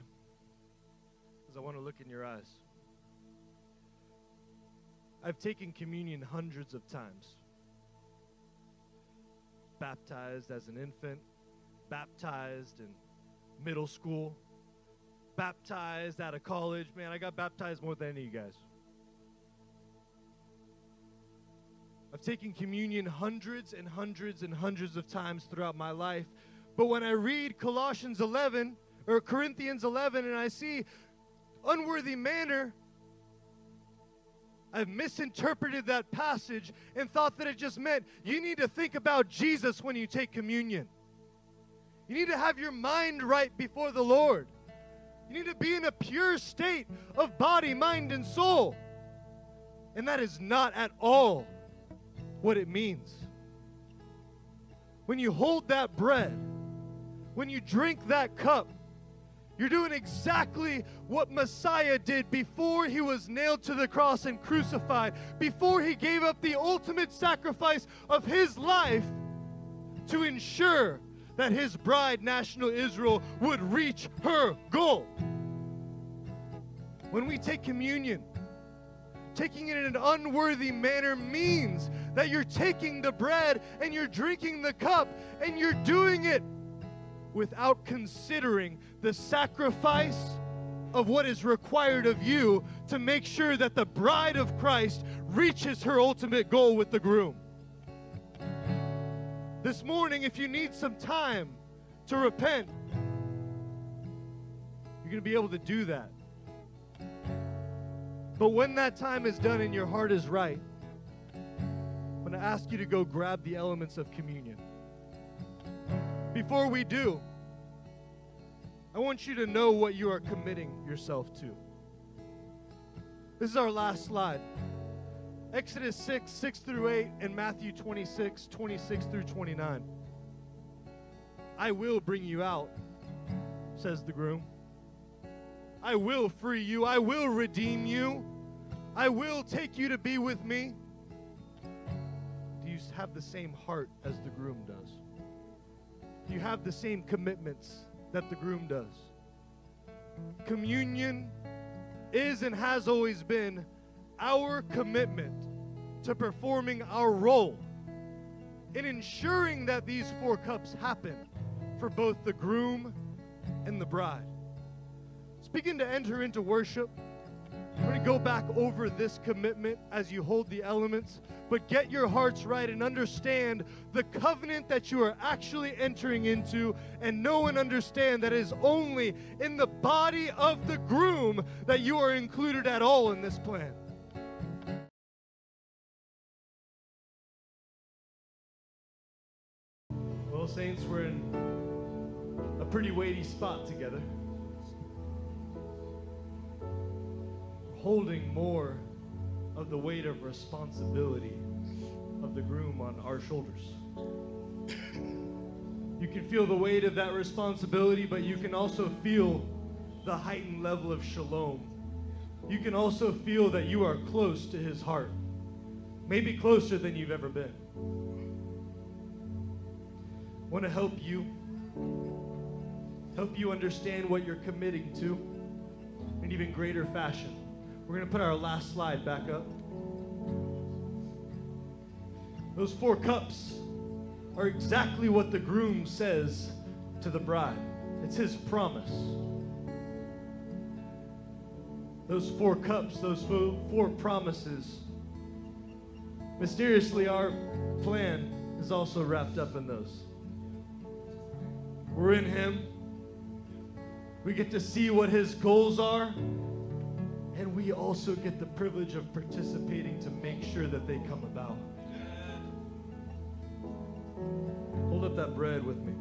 because I want to look in your eyes. I've taken communion hundreds of times. Baptized as an infant, baptized in middle school, baptized out of college. Man, I got baptized more than any of you guys. I've taken communion hundreds and hundreds and hundreds of times throughout my life. But when I read Colossians 11, or Corinthians 11 and I see unworthy manner, I've misinterpreted that passage and thought that it just meant you need to think about Jesus when you take communion. You need to have your mind right before the Lord. You need to be in a pure state of body, mind, and soul. And that is not at all what it means. When you hold that bread, when you drink that cup, you're doing exactly what Messiah did before he was nailed to the cross and crucified, before he gave up the ultimate sacrifice of his life to ensure that his bride, national Israel, would reach her goal. When we take communion, taking it in an unworthy manner means that you're taking the bread and you're drinking the cup and you're doing it without considering the sacrifice of what is required of you to make sure that the bride of Christ reaches her ultimate goal with the groom. This morning, if you need some time to repent, you're going to be able to do that. But when that time is done and your heart is right, I'm going to ask you to go grab the elements of communion. Before we do, I want you to know what you are committing yourself to. This is our last slide. Exodus 6, 6 through 8, and Matthew 26, 26 through 29. I will bring you out, says the groom. I will free you. I will redeem you. I will take you to be with me. Do you have the same heart as the groom does? You have the same commitments that the groom does? Communion is and has always been our commitment to performing our role in ensuring that these four cups happen for both the groom and the bride. Speaking to enter into worship. Go back over this commitment as you hold the elements, but get your hearts right and understand the covenant that you are actually entering into, and know and understand that it is only in the body of the groom that you are included at all in this plan. Well, Saints, we're in a pretty weighty spot together. Holding more of the weight of responsibility of the groom on our shoulders. You can feel the weight of that responsibility, but you can also feel the heightened level of shalom. You can also feel that you are close to his heart, maybe closer than you've ever been. Want to help you, help you understand what you're committing to in even greater fashion. We're going to put our last slide back up. Those four cups are exactly what the groom says to the bride. It's his promise. Those four cups, those four promises. Mysteriously, our plan is also wrapped up in those. We're in Him. We get to see what His goals are. And we also get the privilege of participating to make sure that they come about. Hold up that bread with me.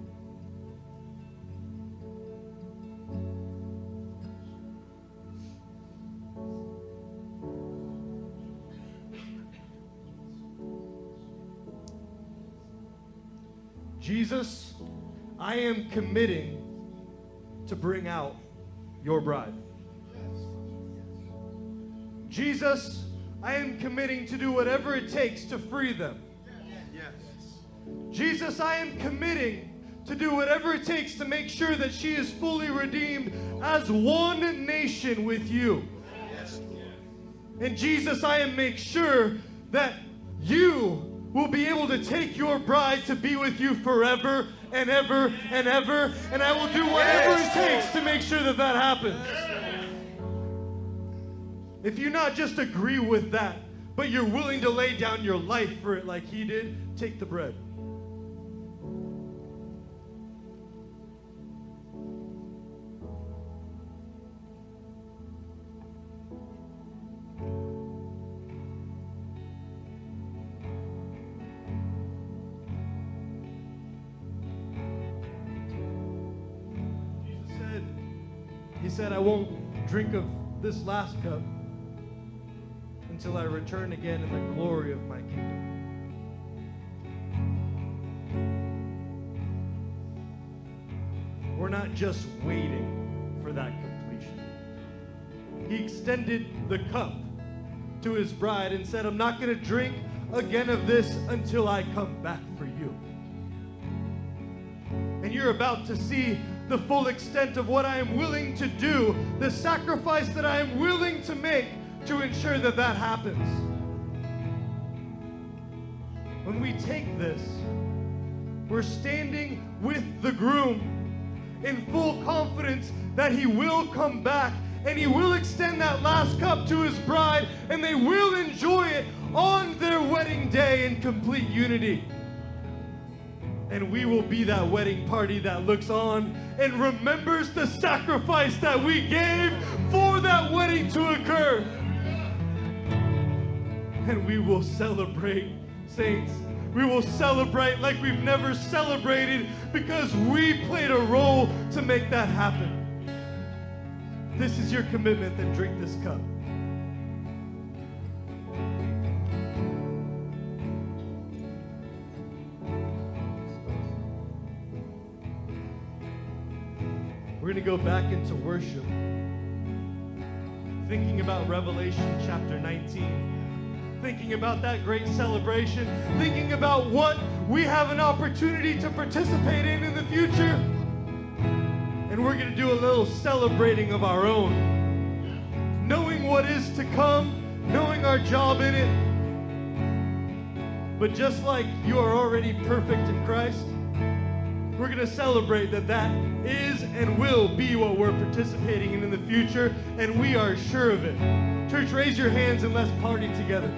Jesus, I am committing to bring out your bride. Jesus, I am committing to do whatever it takes to free them. Jesus, I am committing to do whatever it takes to make sure that she is fully redeemed as one nation with you. And Jesus, I am make sure that you will be able to take your bride to be with you forever and ever and ever. And I will do whatever it takes to make sure that that happens. If you not just agree with that, but you're willing to lay down your life for it like he did, take the bread. Jesus said, He said, I won't drink of this last cup until I return again in the glory of my kingdom. We're not just waiting for that completion. He extended the cup to his bride and said, I'm not going to drink again of this until I come back for you. And you're about to see the full extent of what I am willing to do, the sacrifice that I am willing to make to ensure that that happens. When we take this, we're standing with the groom in full confidence that he will come back and he will extend that last cup to his bride and they will enjoy it on their wedding day in complete unity. And we will be that wedding party that looks on and remembers the sacrifice that we gave for that wedding to occur. And we will celebrate, saints. We will celebrate like we've never celebrated because we played a role to make that happen. This is your commitment, then drink this cup. We're going to go back into worship, thinking about Revelation chapter 19, thinking about that great celebration, thinking about what we have an opportunity to participate in in the future. And we're going to do a little celebrating of our own, knowing what is to come, knowing our job in it. But just like you are already perfect in Christ, we're going to celebrate that that is and will be what we're participating in in the future, and we are sure of it. Church, raise your hands and let's party together.